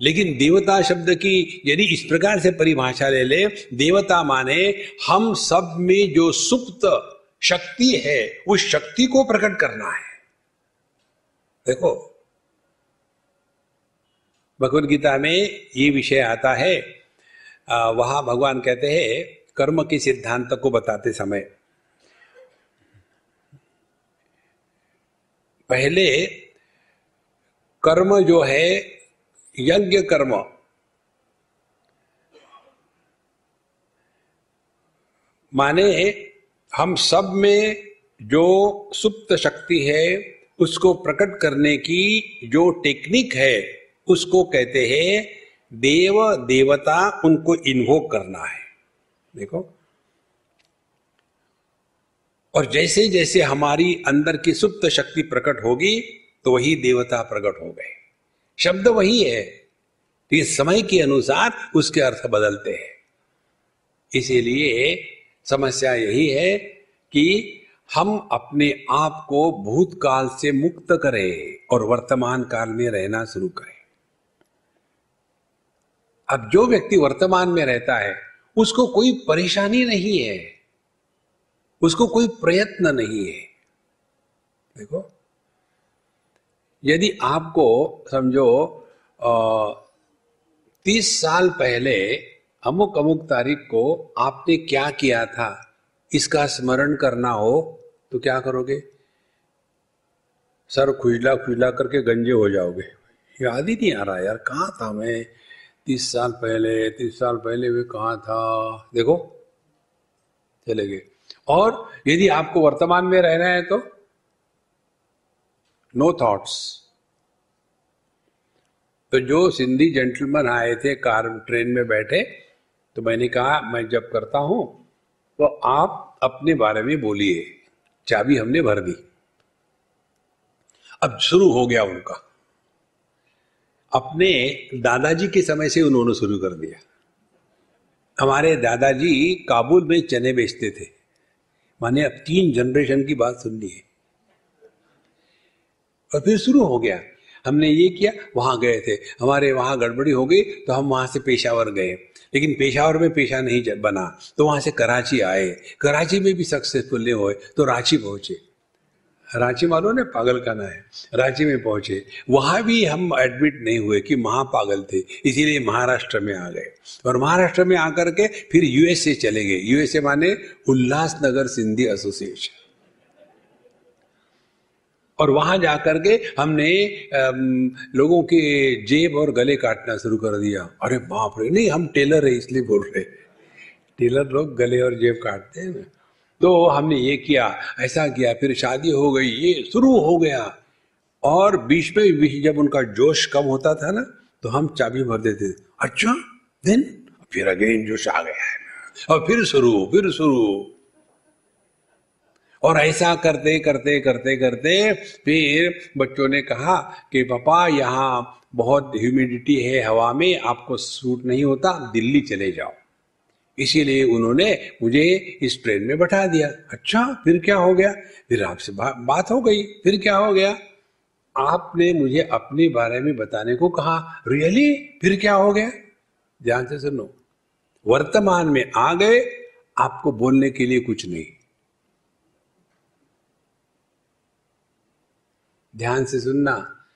[SPEAKER 1] लेकिन देवता शब्द की यदि इस प्रकार से परिभाषा ले ले, देवता माने हम सब में जो सुप्त शक्ति है, उस शक्ति को प्रकट करना है। देखो, भगवत गीता में ये विषय आता है वहाँ भगवान कहते हैं कर्म के सिद्धांत को बताते समय, पहले कर्म जो है, यज्ञ कर्म, माने हम सब में जो सुप्त शक्ति है, उसको प्रकट करने की जो टेक्निक है, उसको कहते हैं देव देवता उनको इन्वोक करना है। देखो। और जैसे जैसे हमारी अंदर की सुप्त शक्ति प्रकट होगी तो वही देवता प्रकट हो गए। शब्द वही है। कि समय के अनुसार उसके अर्थ बदलते हैं। इसीलिए समस्या यही है कि हम अपने आप को भूतकाल से मुक्त करें और वर्तमान काल में रहना शुरू करें। अब जो व्यक्ति वर्तमान में रहता है उसको कोई परेशानी नहीं है। उसको कोई प्रयत्न नहीं है। देखो, यदि आपको समझो तीस साल पहले अमुक अमुक तारीख को आपने क्या किया था, इसका स्मरण करना हो तो क्या करोगे? सर खुजला खुजला करके गंजे हो जाओगे। याद ही नहीं आ रहा, यार, कहाँ था मैं? तीस साल पहले, तीस साल पहले वे कहा था? देखो, चले गए। और यदि आपको वर्तमान में रहना है तो नो थॉट्स तो जो सिंधी जेंटलमैन आए थे, कार, ट्रेन में बैठे तो मैंने कहा, मैं जब करता हूँ तो आप अपने बारे में बोलिए। चाबी हमने भर दी। अब शुरू हो गया उनका। अपने दादाजी के समय से उन्होंने शुरू कर दिया। हमारे दादाजी काबुल में चने बेचते थे। माने अब तीन जनरेशन की बात सुननी है। और फिर शुरू हो गया। हमने ये किया, वहाँ गए थे। हमारे वहाँ गड़बड़ी हो गई तो हम वहाँ से पेशावर गए। लेकिन पेशावर में पेशा नहीं बना। तो वहाँ से कराची आए। कराची में भी सक्सेसफुल नहीं हुए तो रांची पहुँचे। रांची मालूम है पागल खाना है, रांची में पहुँचे। वहाँ भी हम एडमिट नहीं हुए कि महापागल थे, इसीलिए महाराष्ट्र में आ गए। और महाराष्ट्र में आकर के फिर यूएसए चले गए। यूएसए माने उल्लासनगर सिंधी एसोसिएशन और वहाँ जाकर के हमने लोगों के जेब और गले काटना शुरू कर दिया। अरे बाप रे, नहीं, हम टेलर है, इसलिए बोल रहे टेलर लोग गले और जेब काटते हैं ना। तो हमने ये किया, ऐसा किया, फिर शादी हो गई, ये शुरू हो गया। और बीच में बीच जब उनका जोश कम होता था ना तो हम चाबी भर देते अच्छा देन फिर अगेन जोश आ गया। और फिर शुरू फिर शुरू। और ऐसा करते करते करते करते फिर बच्चों ने कहा कि, पापा, यहाँ बहुत ह्यूमिडिटी है हवा में, आपको सूट नहीं होता, दिल्ली चले जाओ। इसीलिए उन्होंने मुझे इस ट्रेन में बैठा दिया। अच्छा फिर क्या हो गया? फिर आपसे बा, बात हो गई। फिर क्या हो गया? आपने मुझे अपने बारे में बताने को कहा। रियली फिर क्या हो गया? ध्यान से सुनो वर्तमान में आ गए आपको बोलने के लिए कुछ नहीं। ध्यान से सुनना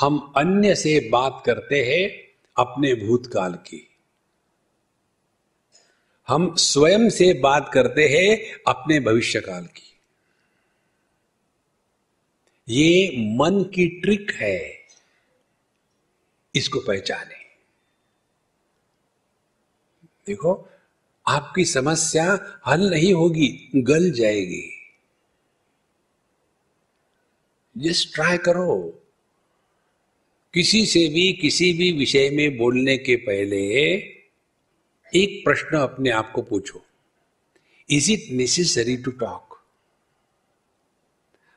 [SPEAKER 1] हम अन्य से बात करते हैं अपने भूतकाल की। हम स्वयं से बात करते हैं अपने भविष्य काल की। ये मन की ट्रिक है इसको पहचाने। देखो, आपकी समस्या हल नहीं होगी, गल जाएगी। जस्ट ट्राई करो। किसी से भी, किसी भी विषय में बोलने के पहले एक प्रश्न अपने आप को पूछो। Is it necessary to talk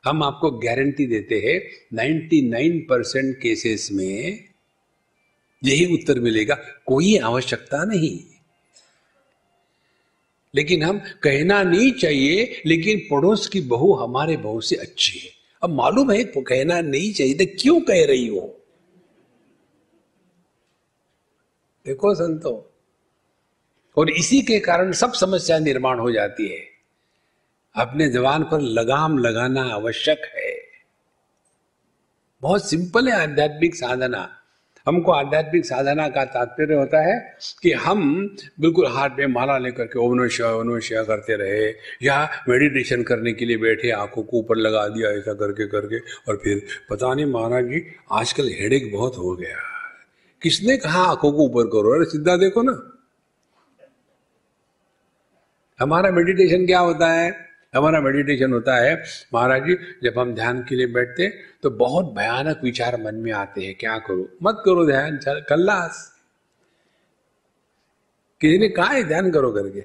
[SPEAKER 1] हम आपको गारंटी देते हैं 99 परसेंट केसेस में यही उत्तर मिलेगा, कोई आवश्यकता नहीं। लेकिन हम कहना नहीं चाहिए, लेकिन पड़ोस की बहू हमारे बहू से अच्छी है। अब मालूम है, कहना नहीं चाहिए तो क्यों कह रही हो? देखो संतो और इसी के कारण सब समस्या निर्माण हो जाती है। अपने जवान पर लगाम लगाना आवश्यक है। बहुत सिंपल है आध्यात्मिक साधना। हमको आध्यात्मिक साधना का तात्पर्य होता है कि हम बिल्कुल हाथ में माला लेकर के ओवनोश ओवनोश करते रहे या मेडिटेशन करने के लिए बैठे, आँखों को ऊपर लगा दिया, ऐसा करके करके और फिर पता नहीं महाराज जी, आजकल हेडेक बहुत हो गया। किसने कहा आँखों को ऊपर करो? अरे सीधा देखो ना। हमारा मेडिटेशन क्या होता है? हमारा मेडिटेशन होता है, महाराज जी, जब हम ध्यान के लिए बैठते तो बहुत भयानक विचार मन में आते हैं, क्या करो? मत करो ध्यान कल्लास। किसी ने कहा है, ध्यान करो करके।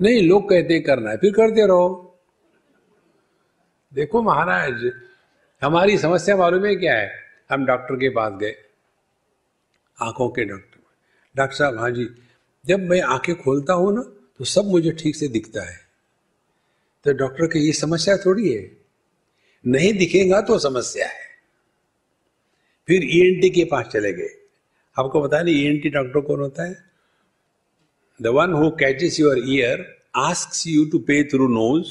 [SPEAKER 1] नहीं, लोग कहते करना है, फिर करते रहो। देखो महाराज, हमारी समस्या मालूम है क्या है? हम डॉक्टर के पास गए, आँखों के डॉक्टर। डॉक्टर साहब हाँ जी, जब मैं आँखें खोलता हूँ ना तो सब मुझे ठीक से दिखता है। तो डॉक्टर की ये समस्या थोड़ी है। नहीं दिखेगा तो समस्या है। फिर ईएनटी e के पास चले गए। आपको बता नहीं ईएनटी डॉक्टर कौन होता है? The one who catches your ear ask you to pay through nose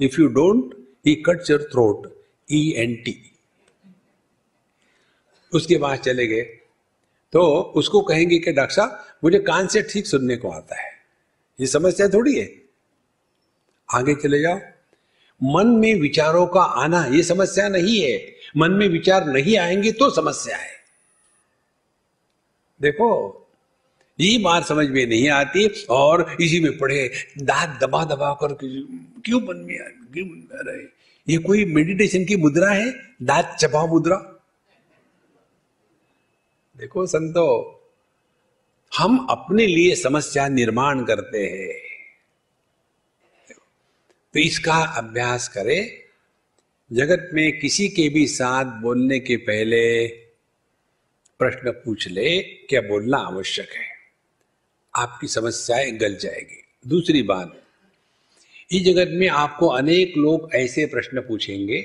[SPEAKER 1] if you don't he cuts your throat E N T उसके पास चले गए। तो उसको कहेंगे कि डॉक्टर साहब, मुझे कान से ठीक सुनने को आता है। ये समस्या थोड़ी है। आगे चले जाओ। मन में विचारों का आना ये समस्या नहीं है। मन में विचार नहीं आएँगे तो समस्या है। देखो, ये बात समझ में नहीं आती और इसी में पढ़े दांत दबा दबा कर क्यों मन में क्यों रहे ये कोई मेडिटेशन की मुद्रा है? दांत चबा मुद्रा। देखो, संतो हम अपने लिए समस्या निर्माण करते हैं। तो इसका अभ्यास करें। जगत में किसी के भी साथ बोलने के पहले प्रश्न पूछ ले, क्या बोलना आवश्यक है? आपकी समस्याएँ गल जाएगी। दूसरी बात, इस जगत में आपको अनेक लोग ऐसे प्रश्न पूछेंगे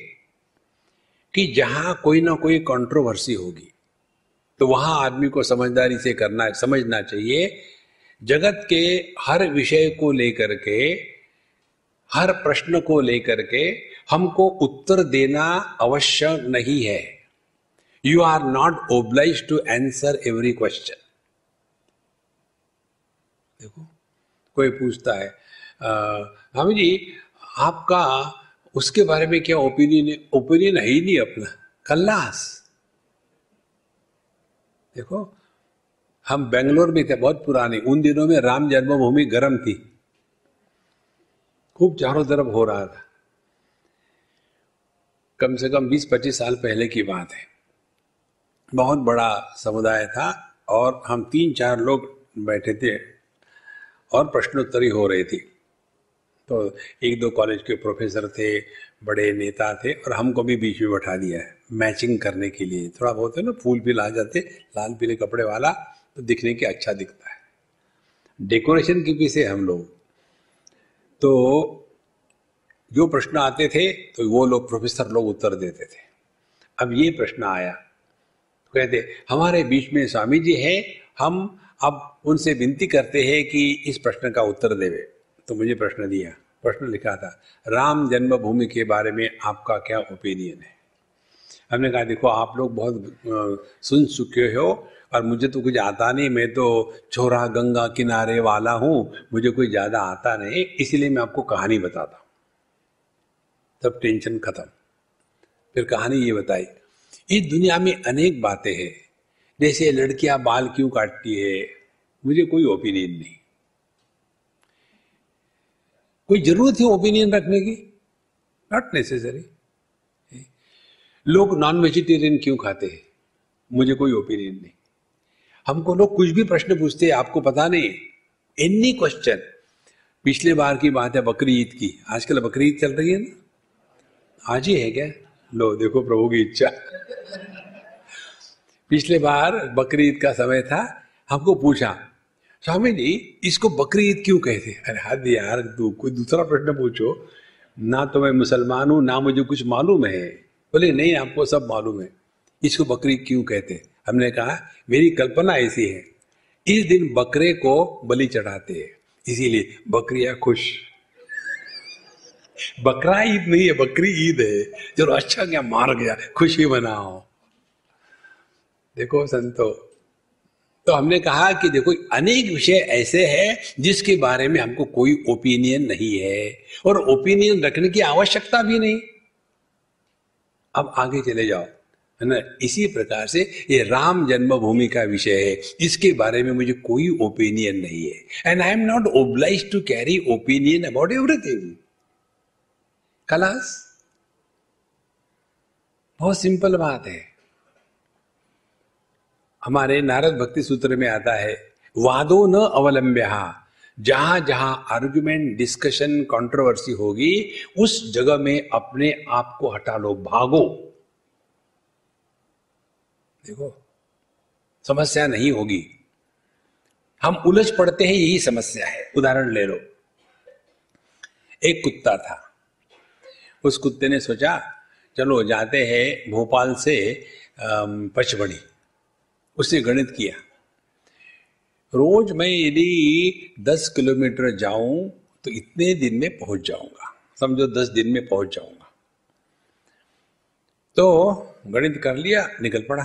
[SPEAKER 1] कि जहाँ कोई ना कोई कंट्रोवर्सी होगी। तो वहाँ आदमी को समझदारी से करना, समझना चाहिए। जगत के हर विषय को लेकर के, हर प्रश्न को लेकर के हमको उत्तर देना अवश्य नहीं है। You are not oblige to answer every question देखो, कोई पूछता है हम जी, आपका, उसके बारे में क्या ओपिनियन ओपिनियन है ही नहीं अपना? कल्लास। देखो, हम बेंगलोर में थे, बहुत पुराने। उन दिनों में राम जन्मभूमि गर्म थी। खूब चारों तरफ़ हो रहा था। कम से कम 20-25 साल पहले की बात है। बहुत बड़ा समुदाय था और हम तीन चार लोग बैठे थे और प्रश्नोत्तरी हो रही थी। तो एक दो कॉलेज के प्रोफेसर थे बड़े नेता थे और हमको भी बीच में बैठा दिया है। मैचिंग करने के लिए। थोड़ा बहुत है ना, फूल भी ला जाते, लाल पीले कपड़े वाला तो दिखने के अच्छा दिखता है। डेकोरेशन के पीछे हम लोग। तो जो प्रश्न आते थे तो वो लोग प्रोफेसर लोग उत्तर देते थे। अब ये प्रश्न आया। तो कहते, हमारे बीच में स्वामी जी है, हम अब उनसे विनती करते हैं कि इस प्रश्न का उत्तर देवे। तो मुझे प्रश्न दिया। प्रश्न लिखा था, राम जन्मभूमि के बारे में आपका क्या ओपिनियन है? हमने कहा, देखो, आप लोग बहुत सुन चुके हो और मुझे तो कुछ आता नहीं, मैं तो छोरा गंगा किनारे वाला हूँ, मुझे कोई ज़्यादा आता नहीं, इसलिए मैं आपको कहानी बताता हूँ। तब टेंशन खत्म। फिर कहानी ये बताई, इस दुनिया में अनेक बातें हैं, जैसे लड़कियाँ बाल क्यों काटती है? मुझे कोई ओपिनियन नहीं। कोई ज़रूरत है ओपिनियन रखने की? नॉट नेसेसरी लोग नॉन वेजिटेरियन क्यों खाते हैं? मुझे कोई ओपिनियन नहीं। हमको लोग कुछ भी प्रश्न पूछते हैं, आपको पता नहीं। एनी क्वेश्चन पिछले बार की बात है बकरी ईद की। आजकल बकरी ईद चल रही है ना? आज ही है क्या? लो, देखो प्रभु की इच्छा। पिछले बार बकरी ईद का समय था, हमको पूछा स्वामी जी इसको बकरी ईद क्यों कहते अरे हद यार तू कोई दूसरा प्रश्न पूछो। ना तो मैं मुसलमान हूँ, ना मुझे कुछ मालूम है। बोले, नहीं, आपको सब मालूम है। इसको बकरी क्यों कहते? हमने कहा, मेरी कल्पना ऐसी है। इस दिन बकरे को बलि चढ़ाते हैं। इसीलिए बकरिया खुश। बकरा ईद नहीं है, बकरी ईद है। चलो अच्छा क्या मार गया, खुशी मनाओ। देखो, संतो तो हमने कहा कि देखो, अनेक विषय ऐसे हैं जिसके बारे में हमको कोई ओपिनियन नहीं है और ओपिनियन रखने की आवश्यकता भी नहीं। अब आगे चले जाओ, है ना? इसी प्रकार से ये राम जन्मभूमि का विषय है, इसके बारे में मुझे कोई ओपिनियन नहीं है। And I am not oblige to carry opinion about everything class, बहुत सिंपल बात है। हमारे नारद भक्ति सूत्र में आता है, वादो न अवलंब्य। जहाँ जहाँ आर्ग्यूमेंट डिस्कशन कंट्रोवर्सी होगी, उस जगह में अपने आप को हटा लो, भागो। देखो, समस्या नहीं होगी। हम उलझ पड़ते हैं, यही समस्या है। उदाहरण ले लो। एक कुत्ता था। उस कुत्ते ने सोचा, चलो जाते हैं भोपाल से पचमढ़ी। उसने गणित किया। रोज मैं यदि दस किलोमीटर जाऊँ तो इतने दिन में पहुँच जाऊँगा। समझो दस दिन में पहुँच जाऊँगा। तो गणित कर लिया, निकल पड़ा।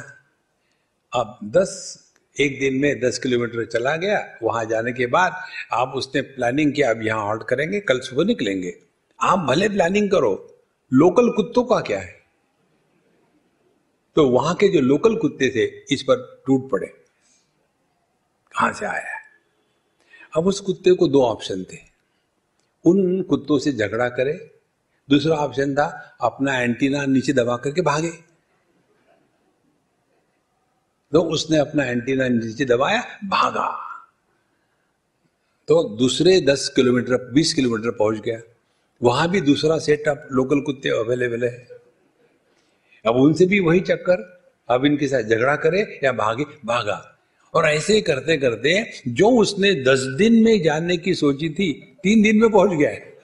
[SPEAKER 1] अब दस, एक दिन में दस किलोमीटर चला गया, वहाँ जाने के बाद आप उसने प्लानिंग किया, अब यहाँ हॉल्ट करेंगे, कल सुबह निकलेंगे। आप भले प्लानिंग करो लोकल कुत्तों का क्या है? तो वहाँ के जो लोकल कुत्ते थे, इस पर टूट पड़े। कहाँ से आया है? अब उस कुत्ते को दो ऑप्शन थे। उन कुत्तों से झगड़ा करे, दूसरा ऑप्शन था अपना एंटीना नीचे दबा करके भागे। तो उसने अपना एंटीना नीचे दबाया, भागा। तो दूसरे दस किलोमीटर, बीस किलोमीटर पहुँच गया। वहाँ भी दूसरा सेट सेटअप लोकल कुत्ते अवेलेबल है। अब उनसे भी वही चक्कर, अब इनके साथ झगड़ा करे या भागे, भागा। और ऐसे करते करते जो उसने दस दिन में जानने की सोची थी, तीन दिन में पहुँच गया है।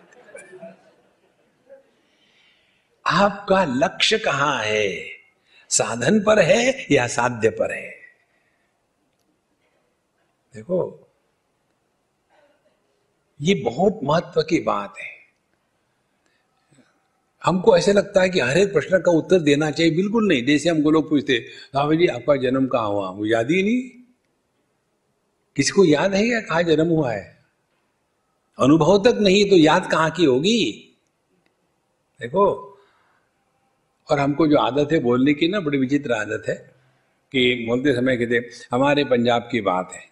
[SPEAKER 1] आपका लक्ष्य कहाँ है? साधन पर है या साध्य पर है? देखो, ये बहुत महत्व की बात है। हमको ऐसे लगता है कि हर एक प्रश्न का उत्तर देना चाहिए। बिल्कुल नहीं। जैसे हमको लोग पूछते राम जी, आपका जन्म कहाँ हुआ? वो याद ही नहीं। किसी को याद है या कहा जन्म हुआ है? अनुभव तक नहीं तो याद कहाँ की होगी? देखो, और हमको जो आदत है बोलने की ना, बड़ी विचित्र आदत है कि बोलते समय कहते, हमारे पंजाब की बात है।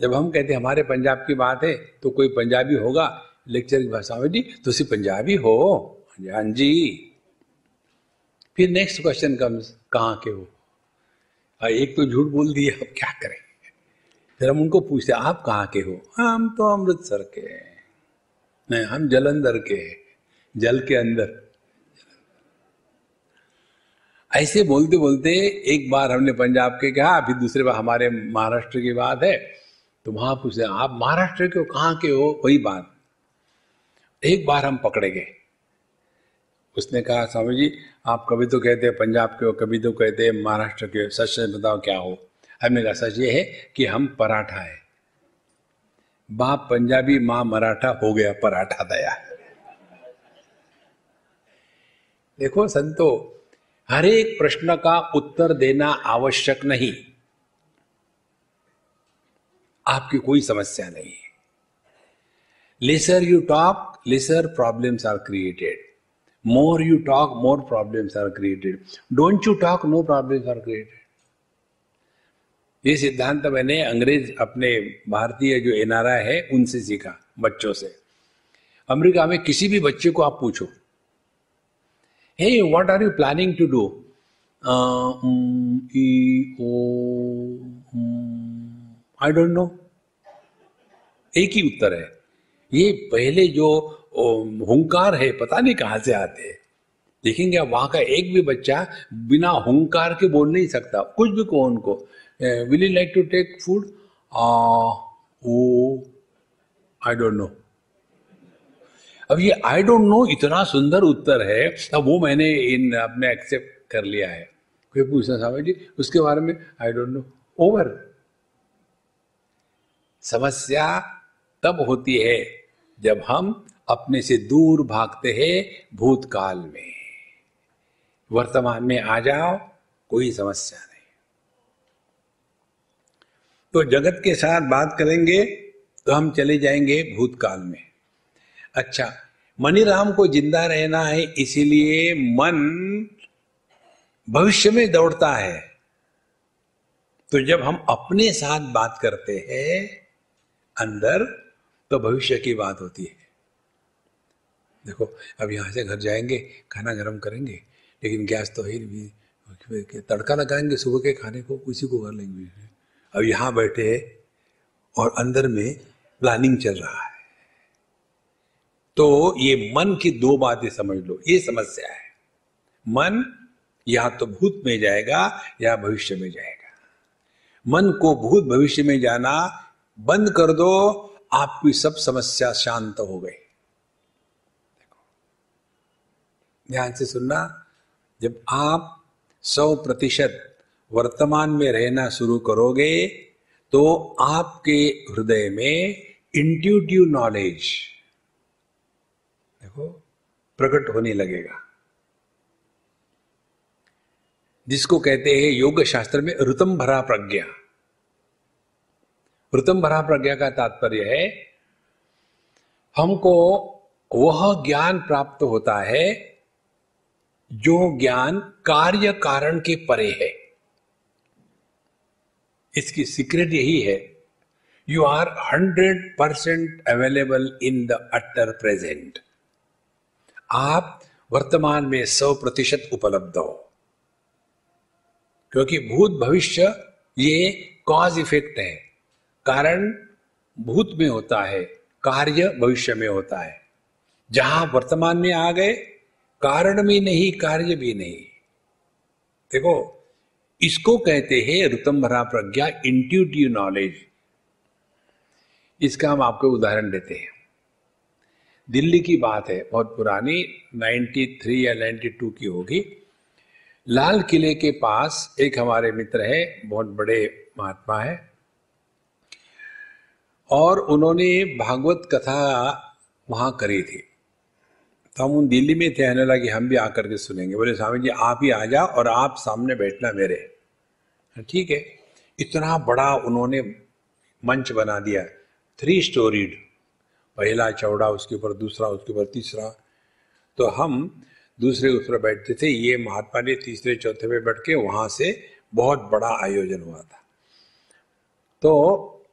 [SPEAKER 1] जब हम कहते, हमारे पंजाब की बात है तो कोई पंजाबी होगा, लेक्चर की भाषा में जी तो सिर्फ़ पंजाबी हो? हाँ जी। फिर नेक्स्ट क्वेश्चन कम्स कहाँ के हो? आ, एक तो झूठ बोल दिए अब क्या करें? फिर हम उनको पूछते आप कहाँ के हो? हम तो अमृतसर के नहीं हम जलंधर के जल के अंदर। ऐसे बोलते बोलते एक बार हमने पंजाब के कहा फिर दूसरे बार हमारे महाराष्ट्र की बात है तो वहाँ पूछते आप महाराष्ट्र के हो कहाँ के हो? वही बात। एक बार हम पकड़े गए। उसने कहा, स्वामी जी, आप कभी तो कहते हैं पंजाब के हो, कभी तो कहते हैं महाराष्ट्र के सच सच बताओ क्या हो? हमने कहा, सच ये है कि हम पराठा है। बाप पंजाबी, माँ मराठा, हो गया पराठा दया। देखो संतो, हर एक प्रश्न का उत्तर देना आवश्यक नहीं। आपकी कोई समस्या नहीं। है lesser you talk lesser problems are created more you talk, more problems are created. Don't you talk, no problems are created. ये सिद्धांत मैंने अंग्रेज़ अपने भारतीय जो एनआरआई है उनसे सीखा बच्चों से अमेरिका में किसी भी बच्चे को आप पूछो hey what are you planning to do I don't know एक ही उत्तर है ये पहले जो हुंकार है, पता नहीं कहाँ से आते हैं। देखेंगे आप, वहाँ का एक भी बच्चा बिना हुंकार के बोल नहीं सकता। कुछ भी कहो उनको। Will you like to take food oh I don't know अब ये आई डोंट नो इतना सुंदर उत्तर है, अब वो मैंने इन अपने एक्सेप्ट कर लिया है। कोई पूछना साहब जी? उसके बारे में आई डोंट नो ओवर समस्या तब होती है जब हम अपने से दूर भागते हैं भूतकाल में। वर्तमान में आ जाओ, कोई समस्या नहीं। तो जगत के साथ बात करेंगे तो हम चले जाएँगे भूतकाल में। अच्छा मनीराम को ज़िंदा रहना है, इसीलिए मन भविष्य में दौड़ता है। तो जब हम अपने साथ बात करते हैं, अंदर तो भविष्य की बात होती है। देखो, अब यहाँ से घर जाएँगे, खाना गर्म करेंगे, लेकिन गैस तो है भी तड़का लगाएँगे सुबह के खाने को, उसी को कर लेंगे। अब यहाँ बैठे और अंदर में प्लानिंग चल रहा है। तो ये मन की दो बातें समझ लो, ये समस्या है। मन या तो भूत में जाएगा या भविष्य में जाएगा। मन को भूत भविष्य में जाना, बंद कर दो, आपकी सब समस्या शांत हो गई। ध्यान से सुनना। जब आप सौ प्रतिशत वर्तमान में रहना शुरू करोगे तो आपके हृदय में इंट्यूटिव नॉलेज देखो, प्रकट होने लगेगा। जिसको कहते हैं योग शास्त्र में ऋतम भरा प्रज्ञा। ऋतम भरा प्रज्ञा का तात्पर्य है, हमको वह ज्ञान प्राप्त होता है जो ज्ञान कार्य कारण के परे है। इसकी सीक्रेट यही है। You are hundred percent available in the utter present आप वर्तमान में सौ प्रतिशत उपलब्ध हो। क्योंकि भूत भविष्य ये कॉज इफ़ेक्ट है। कारण भूत में होता है, कार्य भविष्य में होता है। जहाँ वर्तमान में आ गए कारण भी नहीं, कार्य भी नहीं। देखो, इसको कहते हैं ऋतंभरा प्रज्ञा इंट्यूटिव नॉलेज इसका हम आपको उदाहरण देते हैं। दिल्ली की बात है, बहुत पुरानी 93 या 92 की होगी। लाल किले के पास एक हमारे मित्र है, बहुत बड़े महात्मा है। और उन्होंने भागवत कथा वहाँ करी थी। तो हम उन दिल्ली में थे आने लगे हम भी आकर के सुनेंगे। बोले स्वामी जी आप ही आ जाओ और आप सामने बैठना मेरे। ठीक है। इतना बड़ा उन्होंने मंच बना दिया। थ्री स्टोरीड पहला, चौड़ा, उसके ऊपर दूसरा, उसके ऊपर तीसरा। तो हम दूसरे उस पर बैठते थे। ये महात्मा ने तीसरे, चौथे पे बैठ के वहाँ से बहुत बड़ा आयोजन हुआ था। तो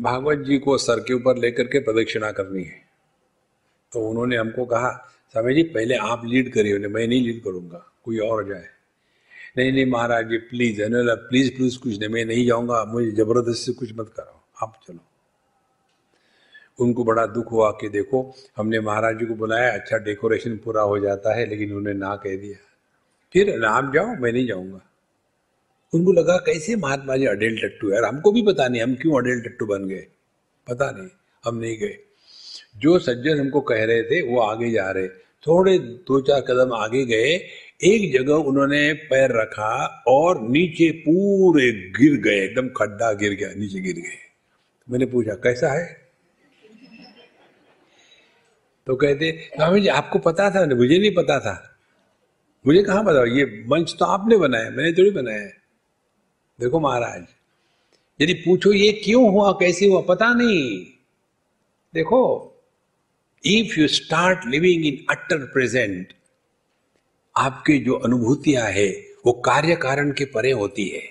[SPEAKER 1] भागवत जी को सर के ऊपर लेकर के प्रदक्षिणा करनी है। तो उन्होंने हमको कहा स्वामी जी, पहले आप लीड करिए उन्हें मैं नहीं लीड करूँगा, कोई और जाए। नहीं नहीं महाराज जी प्लीज़ प्लीज़ प्लीज़ कुछ नहीं, मैं नहीं जाऊँगा, मुझे ज़बरदस्ती कुछ मत करो आप चलो। उनको बड़ा दुख हुआ कि देखो, हमने महाराज जी को बुलाया अच्छा डेकोरेशन पूरा हो जाता है, लेकिन उन्होंने ना कह दिया। फिर आप जाओ, मैं नहीं जाऊँगा। उनको लगा, कैसे महात्मा जी अडेल टट्टू यार, हमको भी पता नहीं, हम क्यों अडेल टट्टू बन गए? पता नहीं, हम नहीं गए। जो सज्जन हमको कह रहे थे, वो आगे जा रहे। थोड़े दो चार कदम आगे गए, एक जगह उन्होंने पैर रखा और नीचे पूरे गिर गए, एकदम खड्डा गिर गया, नीचे गिर गए। मैंने पूछा, कैसा है? तो कहते, स्वामी जी, आपको पता था? मुझे नहीं पता था। मुझे कहा पता ये मंच तो आपने बनाया, मैंने थोड़ी बनाया देखो महाराज, यदि पूछो ये क्यों हुआ, कैसे हुआ, पता नहीं। देखो if you start living in utter present आपकी जो अनुभूतियाँ है, वो कार्य कारण के परे होती है।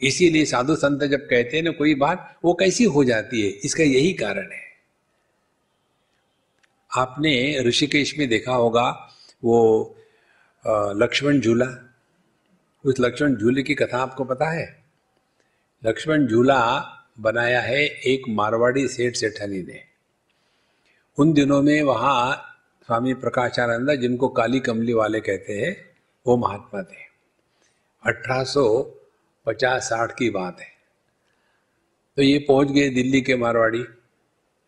[SPEAKER 1] इसीलिए साधु संत जब कहते हैं ना, कोई बात, वो कैसी हो जाती है? इसका यही कारण है। आपने ऋषिकेश में देखा होगा, वो लक्ष्मण झूला। उस लक्ष्मण झूले की कथा आपको पता है? लक्ष्मण झूला बनाया है एक मारवाड़ी सेठ सेठानी ने। उन दिनों में वहाँ स्वामी प्रकाशानंद जिनको काली कमली वाले कहते हैं, वो महात्मा थे। अठारह सौ पचास साठ की बात है। तो ये पहुँच गए दिल्ली के मारवाड़ी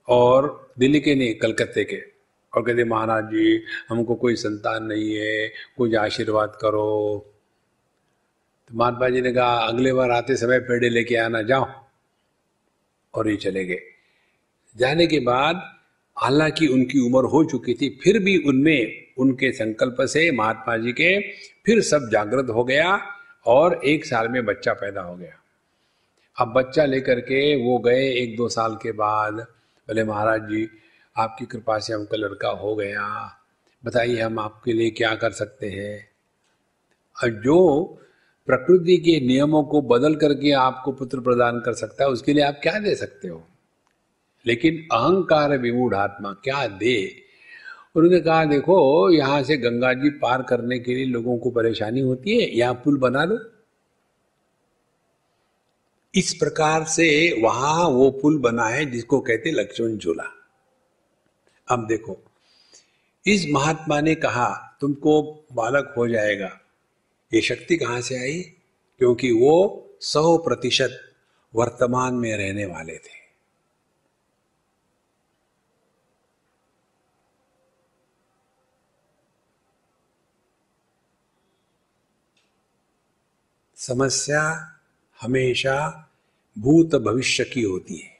[SPEAKER 1] और दिल्ली के नहीं, कलकत्ते के। और कहते, महाराज जी, हमको कोई संतान नहीं है, कुछ आशीर्वाद करो। तो महात्मा जी ने कहा, अगले बार आते समय पेड़े लेके आना, जाओ। और ये चले गए। जाने के बाद हालाँकि उनकी उम्र हो चुकी थी, फिर भी उनमें उनके संकल्प से महात्मा जी के फिर सब जागृत हो गया और एक साल में बच्चा पैदा हो गया। अब बच्चा लेकर के वो गए एक दो साल के बाद, बोले, महाराज जी, आपकी कृपा से हमका लड़का हो गया। बताइए हम आपके लिए क्या कर सकते हैं? और जो प्रकृति के नियमों को बदल करके आपको पुत्र प्रदान कर सकता है, उसके लिए आप क्या दे सकते हो? लेकिन अहंकार विमूढ़ आत्मा क्या दे? उन्होंने कहा, देखो, यहाँ से गंगा जी पार करने के लिए लोगों को परेशानी होती है, यहाँ पुल बना लो इस प्रकार से वहाँ वो पुल बना है, जिसको कहते लक्ष्मण झूला। अब देखो, इस महात्मा ने कहा, तुमको बालक हो जाएगा ये शक्ति कहाँ से आई? क्योंकि वो सौ प्रतिशत वर्तमान में रहने वाले थे। समस्या हमेशा भूत भविष्य की होती है।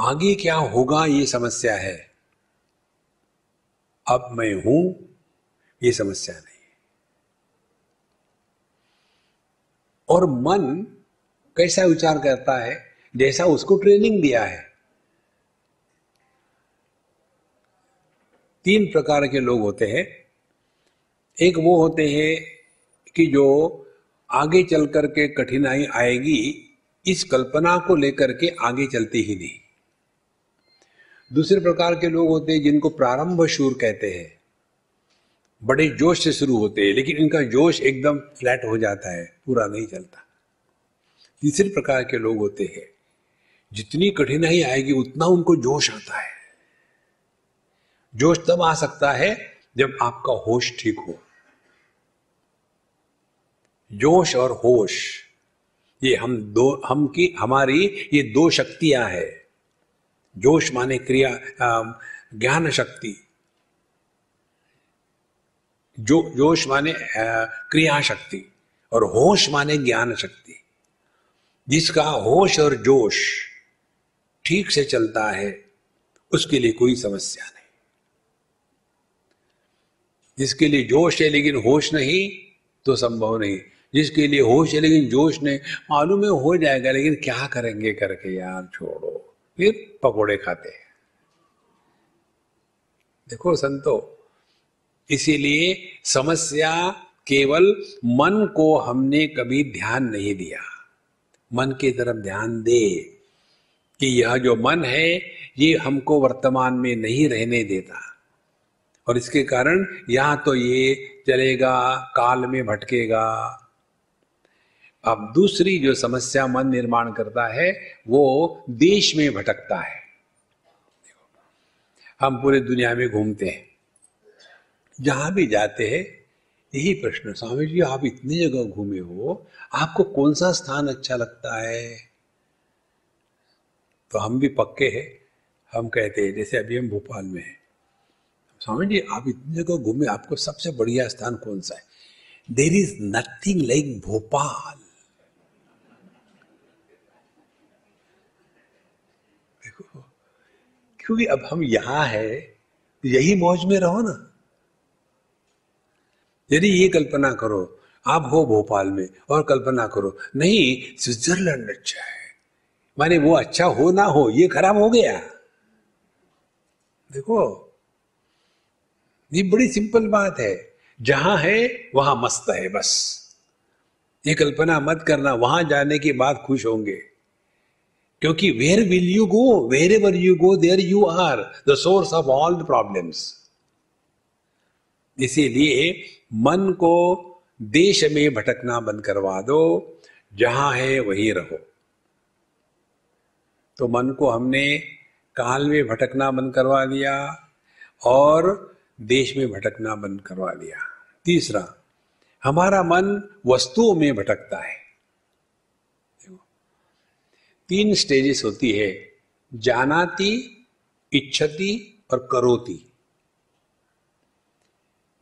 [SPEAKER 1] आगे क्या होगा ये समस्या है? अब मैं हूँ, ये समस्या नहीं और मन कैसा विचार करता है, जैसा उसको ट्रेनिंग दिया है। तीन प्रकार के लोग होते हैं। एक वो होते हैं कि जो आगे चल कर के कठिनाई आएगी, इस कल्पना को लेकर के आगे चलते ही नहीं। दूसरे प्रकार के लोग होते हैं जिनको प्रारंभ शूर कहते हैं। बड़े जोश से शुरू होते हैं, लेकिन इनका जोश एकदम फ्लैट हो जाता है, पूरा नहीं चलता। तीसरे प्रकार के लोग होते हैं, जितनी कठिनाई आएगी उतना उनको जोश आता है। जोश तब आ सकता है जब आपका होश ठीक हो। जोश और होश, ये हम दो, हम की, हमारी ये दो शक्तियाँ है। जोश माने क्रिया ज्ञान शक्ति। जो, जोश माने क्रिया शक्ति और होश माने ज्ञान शक्ति। जिसका होश और जोश ठीक से चलता है, उसके लिए कोई समस्या नहीं। जिसके लिए जोश है लेकिन होश नहीं तो संभव नहीं। जिसके लिए होश है लेकिन जोश नहीं, मालूम है हो जाएगा, लेकिन क्या करेंगे करके यार, छोड़ो। फिर पकोड़े खाते हैं। देखो संतो, इसीलिए समस्या केवल मन को हमने कभी ध्यान नहीं दिया। मन की तरफ़ ध्यान दे कि यह जो मन है, ये हमको वर्तमान में नहीं रहने देता। और इसके कारण यहाँ तो ये चलेगा, काल में भटकेगा अब दूसरी जो समस्या मन निर्माण करता है, वो देश में भटकता है। हम पूरे दुनिया में घूमते हैं। जहाँ भी जाते हैं, यही प्रश्न, स्वामी जी, आप इतनी जगह घूमे हो, आपको कौन सा स्थान अच्छा लगता है? तो हम भी पक्के हैं। हम कहते हैं, जैसे अभी हम भोपाल में हैं। स्वामी जी, आप इतनी जगह घूमे, आपको सबसे बढ़िया स्थान कौन सा है? There is nothing like Bhopal क्योंकि अब हम यहाँ है, यही मौज में रहो ना। यदि ये कल्पना करो, आप हो भोपाल में और कल्पना करो, नहीं, स्विट्जरलैंड अच्छा है। माने वो अच्छा हो ना हो, ये खराब हो गया। देखो, ये बड़ी सिंपल बात है। जहाँ है, वहाँ मस्त है बस। ये कल्पना मत करना, वहाँ जाने के बाद खुश होंगे। क्योंकि where will you go wherever you go there you are the source of all the problems इसीलिए मन को देश में भटकना बंद करवा दो। जहाँ है वहीं रहो। तो मन को हमने काल में भटकना बंद करवा दिया और देश में भटकना बंद करवा दिया। तीसरा, हमारा मन वस्तुओं में भटकता है। तीन स्टेजेस होती है, जानाती, इच्छति और करोती।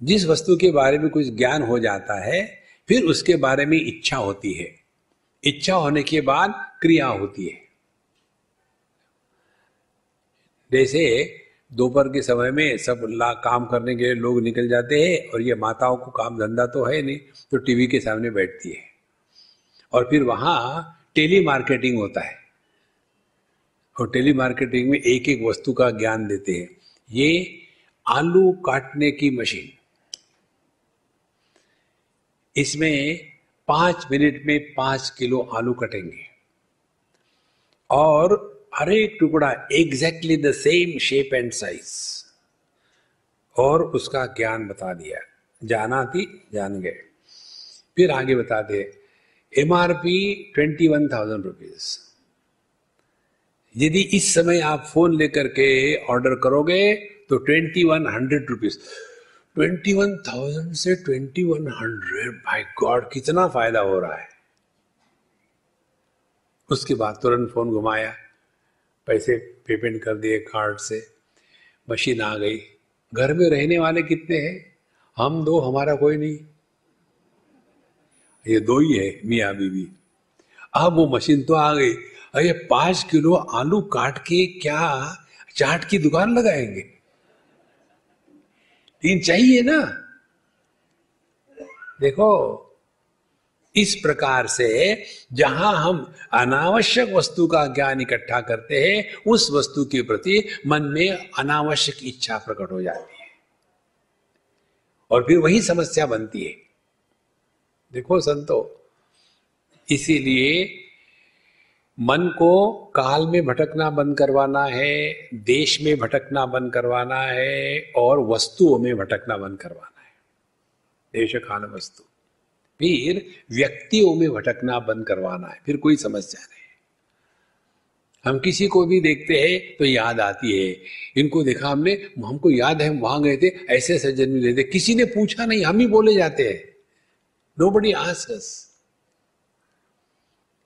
[SPEAKER 1] जिस वस्तु के बारे में कुछ ज्ञान हो जाता है, फिर उसके बारे में इच्छा होती है। इच्छा होने के बाद क्रिया होती है। जैसे दोपहर के समय में सब ला, काम करने के लिए लोग निकल जाते हैं और ये माताओं को काम धंधा तो है नहीं तो टीवी के सामने बैठती है। और फिर वहाँ टेली मार्केटिंग होता है। और टेली मार्केटिंग में एक एक वस्तु का ज्ञान देते हैं। ये आलू काटने की मशीन। इसमें पाँच मिनट में पाँच किलो आलू कटेंगे। और हर एक टुकड़ा exactly the same shape and size और उसका ज्ञान बता दिया। जाना थी, जान गए। फिर आगे बताते MRP twenty one thousand rupees यदि इस समय आप फ़ोन लेकर के ऑर्डर करोगे तो twenty one hundred rupees twenty one thousand से ट्वेंटी वन हंड्रेड, भाई गॉड, कितना फ़ायदा हो रहा है। उसके बाद तुरंत फ़ोन घुमाया, पैसे पेमेंट कर दिए कार्ड से, मशीन आ गई। घर में रहने वाले कितने हैं? हम दो, हमारा कोई नहीं। ये दो ही है, मियाँ बीबी अब वो मशीन तो आ गई। अरे, पाँच किलो आलू काट के क्या चाट की दुकान लगाएँगे? तीन चाहिए ना? देखो, इस प्रकार से जहाँ हम अनावश्यक वस्तु का ज्ञान इकट्ठा करते हैं, उस वस्तु के प्रति मन में अनावश्यक इच्छा प्रकट हो जाती है। और फिर वही समस्या बनती है। देखो, संतो, इसीलिए मन को काल में भटकना बंद करवाना है, देश में भटकना बंद करवाना है, और वस्तुओं में भटकना बंद करवाना है। देश काल वस्तु। फिर व्यक्तियों में भटकना बंद करवाना है। फिर कोई समस्या नहीं। हम किसी को भी देखते हैं तो याद आती है। इनको देखा हमने, हमको याद है, हम वहाँ गए थे ऐसे सज्जन मिले थे किसी ने पूछा नहीं, हम ही बोले जाते हैं। नो बडी आसस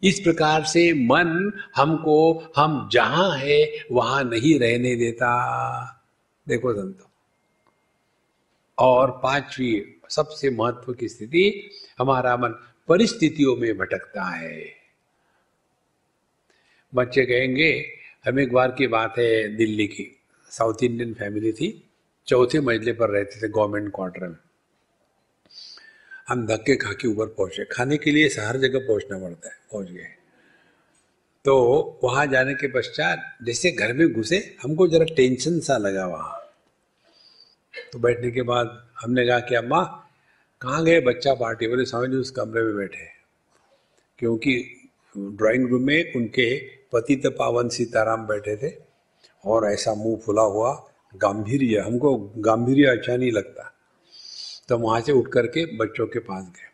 [SPEAKER 1] इस प्रकार से मन हमको, हम जहाँ है, वहाँ नहीं रहने देता। देखो संतो, और पांचवी सबसे महत्व की स्थिति, हमारा मन परिस्थितियों में भटकता है। बच्चे कहेंगे, हम एक बार की बात है दिल्ली की। साउथ इंडियन फैमिली थी, चौथे मंजिले पर रहते थे गवर्नमेंट क्वार्टर में। हम धक्के खा के ऊपर पहुँचे। खाने के लिए हर जगह पहुँचना पड़ता है, पहुँच गए। तो वहाँ जाने के पश्चात जैसे घर में घुसे, हमको जरा टेंशन सा लगा वहाँ। तो बैठने के बाद हमने कहा कि अम्मा, कहाँ गए बच्चा पार्टी बोले स्वामी जी उस कमरे में बैठे। क्योंकि ड्राइंग रूम में उनके पति तो पावन सीताराम बैठे थे, और ऐसा मुँह फुला हुआ गंभीर हमको गंभीर अच्छा नहीं लगता। तो वहाँ से उठ करके बच्चों के पास गए।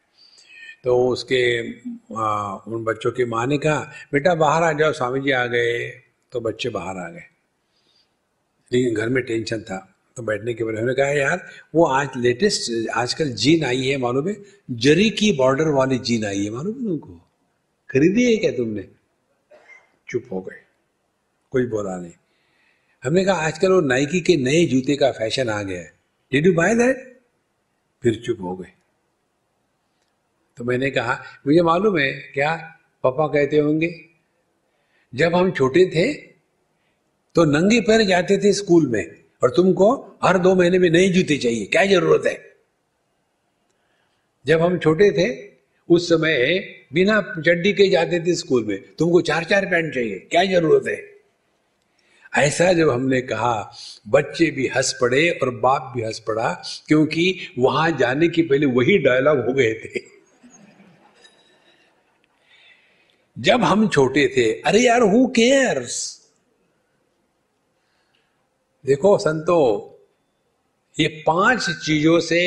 [SPEAKER 1] तो उसके आ, उन बच्चों की माँ ने कहा बेटा बाहर आ जाओ स्वामी जी आ गए। तो बच्चे बाहर आ गए। लेकिन घर में टेंशन था। तो बैठने के बाद उन्होंने कहा यार वो आज लेटेस्ट आजकल जीन आई है मालूम है? जरी की बॉर्डर वाली जीन आई है मालूम है तुमको? खरीदी है क्या तुमने? चुप हो गए। कोई बोला नहीं। हमने कहा आजकल वो नाइकी के नए जूते का फ़ैशन आ गया है। डिड यू बाय दैट फिर चुप हो गए तो मैंने कहा, मुझे मालूम है, क्या पापा कहते होंगे? जब हम छोटे थे तो नंगे पैर जाते थे स्कूल में, और तुमको हर दो महीने में नए जूते चाहिए, क्या ज़रूरत है? जब हम छोटे थे, उस समय बिना चड्डी के जाते थे स्कूल में, तुमको चार चार पैंट चाहिए, क्या ज़रूरत है? ऐसा जब हमने कहा, बच्चे भी हंस पड़े और बाप भी हंस पड़ा, क्योंकि वहाँ जाने के पहले वही डायलॉग हो गए थे। जब हम छोटे थे, अरे यार हु केयर्स देखो संतो, ये पाँच चीज़ों से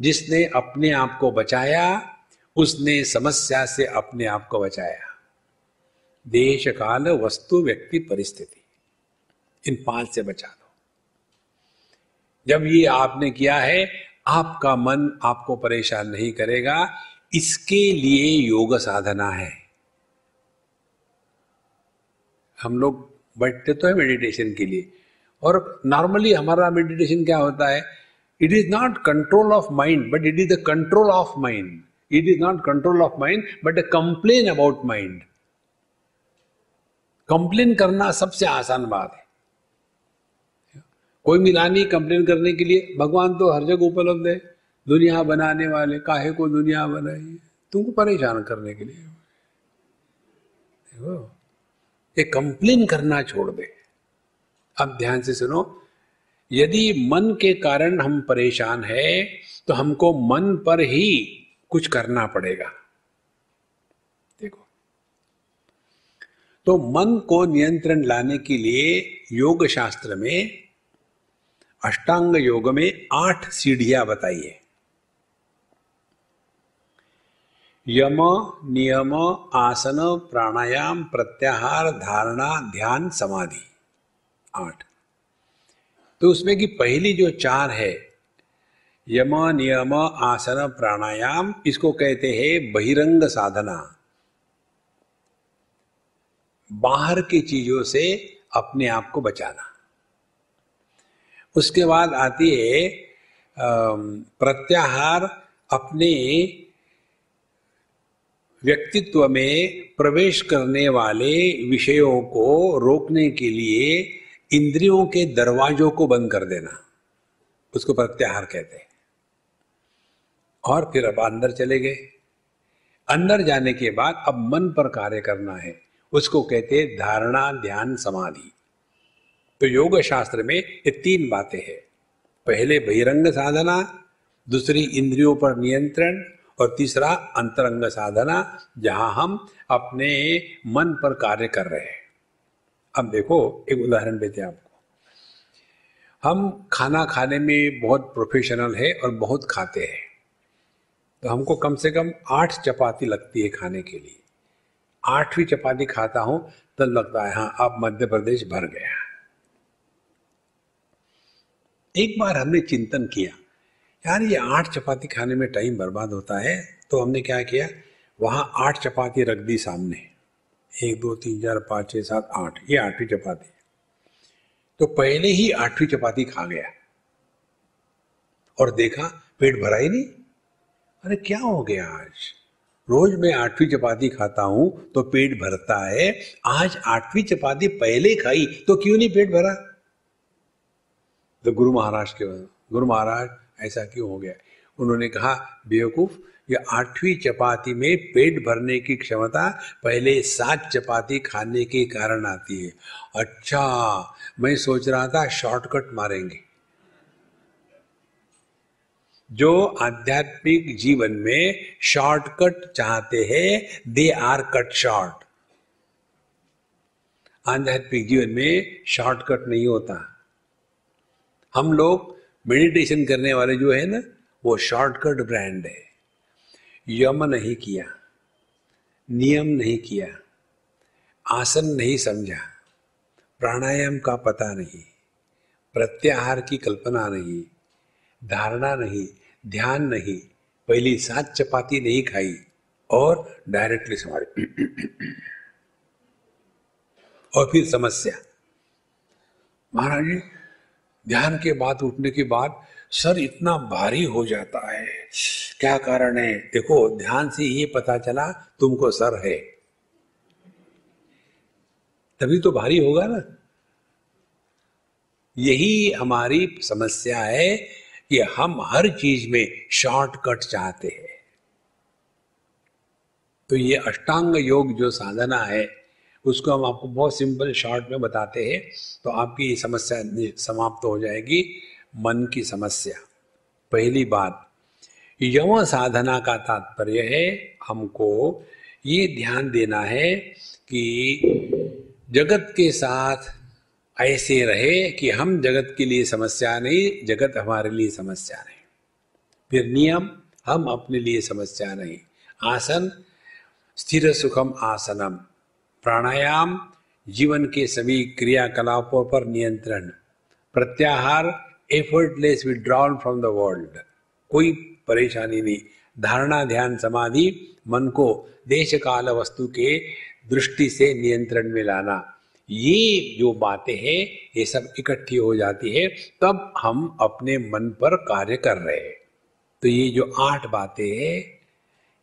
[SPEAKER 1] जिसने अपने आप को बचाया, उसने समस्या से अपने आप को बचाया। देश काल वस्तु व्यक्ति परिस्थिति। इन पाँच से बचा दो। जब ये आपने किया है, आपका मन आपको परेशान नहीं करेगा। इसके लिए योग साधना है। हम लोग बैठते तो है मेडिटेशन के लिए। और नॉर्मली हमारा मेडिटेशन क्या होता है? It is not control of mind but it is the control of mind it is not control of mind but a complain about mind complain करना सबसे आसान बात है। कोई मिला नहीं कंप्लेन करने के लिए, भगवान तो हर जगह उपलब्ध है, दुनिया बनाने वाले, काहे को दुनिया बनाई तुमको परेशान करने के लिए। देखो ये कंप्लेन करना छोड़ दे। अब ध्यान से सुनो, यदि मन के कारण हम परेशान है तो हमको मन पर ही कुछ करना पड़ेगा। देखो तो मन को नियंत्रण लाने के लिए योग शास्त्र में अष्टांग योग में आठ सीढ़ियाँ बताई है यम, नियम, आसन, प्राणायाम, प्रत्याहार, धारणा, ध्यान, समाधि। आठ। तो उसमें की पहली जो चार है, यम, नियम, आसन, प्राणायाम, इसको कहते हैं बहिरंग साधना। बाहर की चीज़ों से अपने आप को बचाना। उसके बाद आती है प्रत्याहार अपने व्यक्तित्व में प्रवेश करने वाले विषयों को रोकने के लिए इंद्रियों के दरवाजों को बंद कर देना। उसको प्रत्याहार कहते हैं। और फिर अब अंदर चले गए। अंदर जाने के बाद अब मन पर कार्य करना है। उसको कहते हैं धारणा ध्यान समाधि। तो योग शास्त्र में ये तीन बातें हैं। पहले बहिरंग साधना, दूसरी इंद्रियों पर नियंत्रण और तीसरा अंतरंग साधना, जहाँ हम अपने मन पर कार्य कर रहे हैं। अब देखो, एक उदाहरण देते हैं आपको। हम खाना खाने में बहुत प्रोफेशनल है और बहुत खाते हैं। तो हमको कम से कम आठ चपाती लगती है खाने के लिए। आठवीं चपाती खाता हूँ, तब लगता है हाँ आप मध्य प्रदेश भर गया। एक बार हमने चिंतन किया, यार, ये आठ चपाती खाने में टाइम बर्बाद होता है। तो हमने क्या किया, वहाँ आठ चपाती रख दी सामने। एक, दो, तीन, चार, पाँच, छः, सात, आठ, ये आठवीं चपाती। तो पहले ही आठवीं चपाती खा गया। और देखा, पेट भरा ही नहीं। अरे, क्या हो गया आज? रोज मैं आठवीं चपाती खाता हूँ तो पेट भरता है। आज आठवीं चपाती पहले खाई तो क्यों नहीं पेट भरा? तो गुरु महाराज के गुरु महाराज ऐसा क्यों हो गया? उन्होंने कहा, बेवकूफ़, ये आठवीं चपाती में पेट भरने की क्षमता पहले सात चपाती खाने के कारण आती है। अच्छा मैं सोच रहा था शॉर्टकट मारेंगे। जो आध्यात्मिक जीवन में शॉर्टकट चाहते हैं दे आर कट शॉर्ट आध्यात्मिक जीवन में शॉर्टकट नहीं होता। हम लोग मेडिटेशन करने वाले जो है ना, वो शॉर्टकट ब्रांड है। यम नहीं किया, नियम नहीं किया, आसन नहीं समझा, प्राणायाम का पता नहीं, प्रत्याहार की कल्पना नहीं, धारणा नहीं, ध्यान नहीं, पहली सात चपाती नहीं खाई और डायरेक्टली समारे और फिर समस्या। महाराज जी ध्यान के बाद उठने के बाद सर इतना भारी हो जाता है। क्या कारण है? देखो, ध्यान से ये पता चला, तुमको सर है। तभी तो भारी होगा ना। यही हमारी समस्या है कि हम हर चीज़ में शॉर्टकट चाहते हैं। तो ये अष्टांग योग जो साधना है उसको हम आपको बहुत सिंपल शॉर्ट में बताते हैं तो आपकी समस्या समाप्त हो जाएगी। मन की समस्या। पहली बात, यम साधना का तात्पर्य है, हमको ये ध्यान देना है कि जगत के साथ ऐसे रहे कि हम जगत के लिए समस्या नहीं, जगत हमारे लिए समस्या नहीं। फिर नियम, हम अपने लिए समस्या नहीं। आसन, स्थिर सुखम आसनम। प्राणायाम, जीवन के सभी क्रियाकलापों पर नियंत्रण, प्रत्याहार effortless withdrawal from the world कोई परेशानी नहीं। धारणा, ध्यान, समाधि, मन को देश काल वस्तु के दृष्टि से नियंत्रण में लाना। ये जो बातें हैं, ये सब इकट्ठी हो जाती है, तब हम अपने मन पर कार्य कर रहे हैं। तो ये जो आठ बातें हैं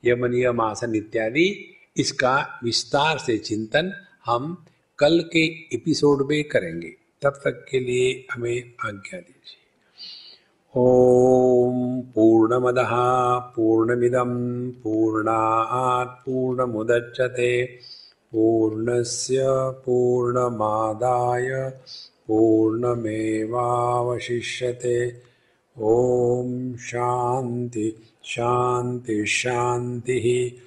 [SPEAKER 1] यमन यम आसन इत्यादि इसका विस्तार से चिंतन हम कल के एपिसोड में करेंगे। तब तक के लिए हमें आज्ञा दीजिए। ॐ पूर्णमदः पूर्णमिदं पूर्णात् पूर्णमुदच्यते पूर्णस्य पूर्णमादाय पूर्णमेवावशिष्यते। ॐ शांति शांति शान्तिः।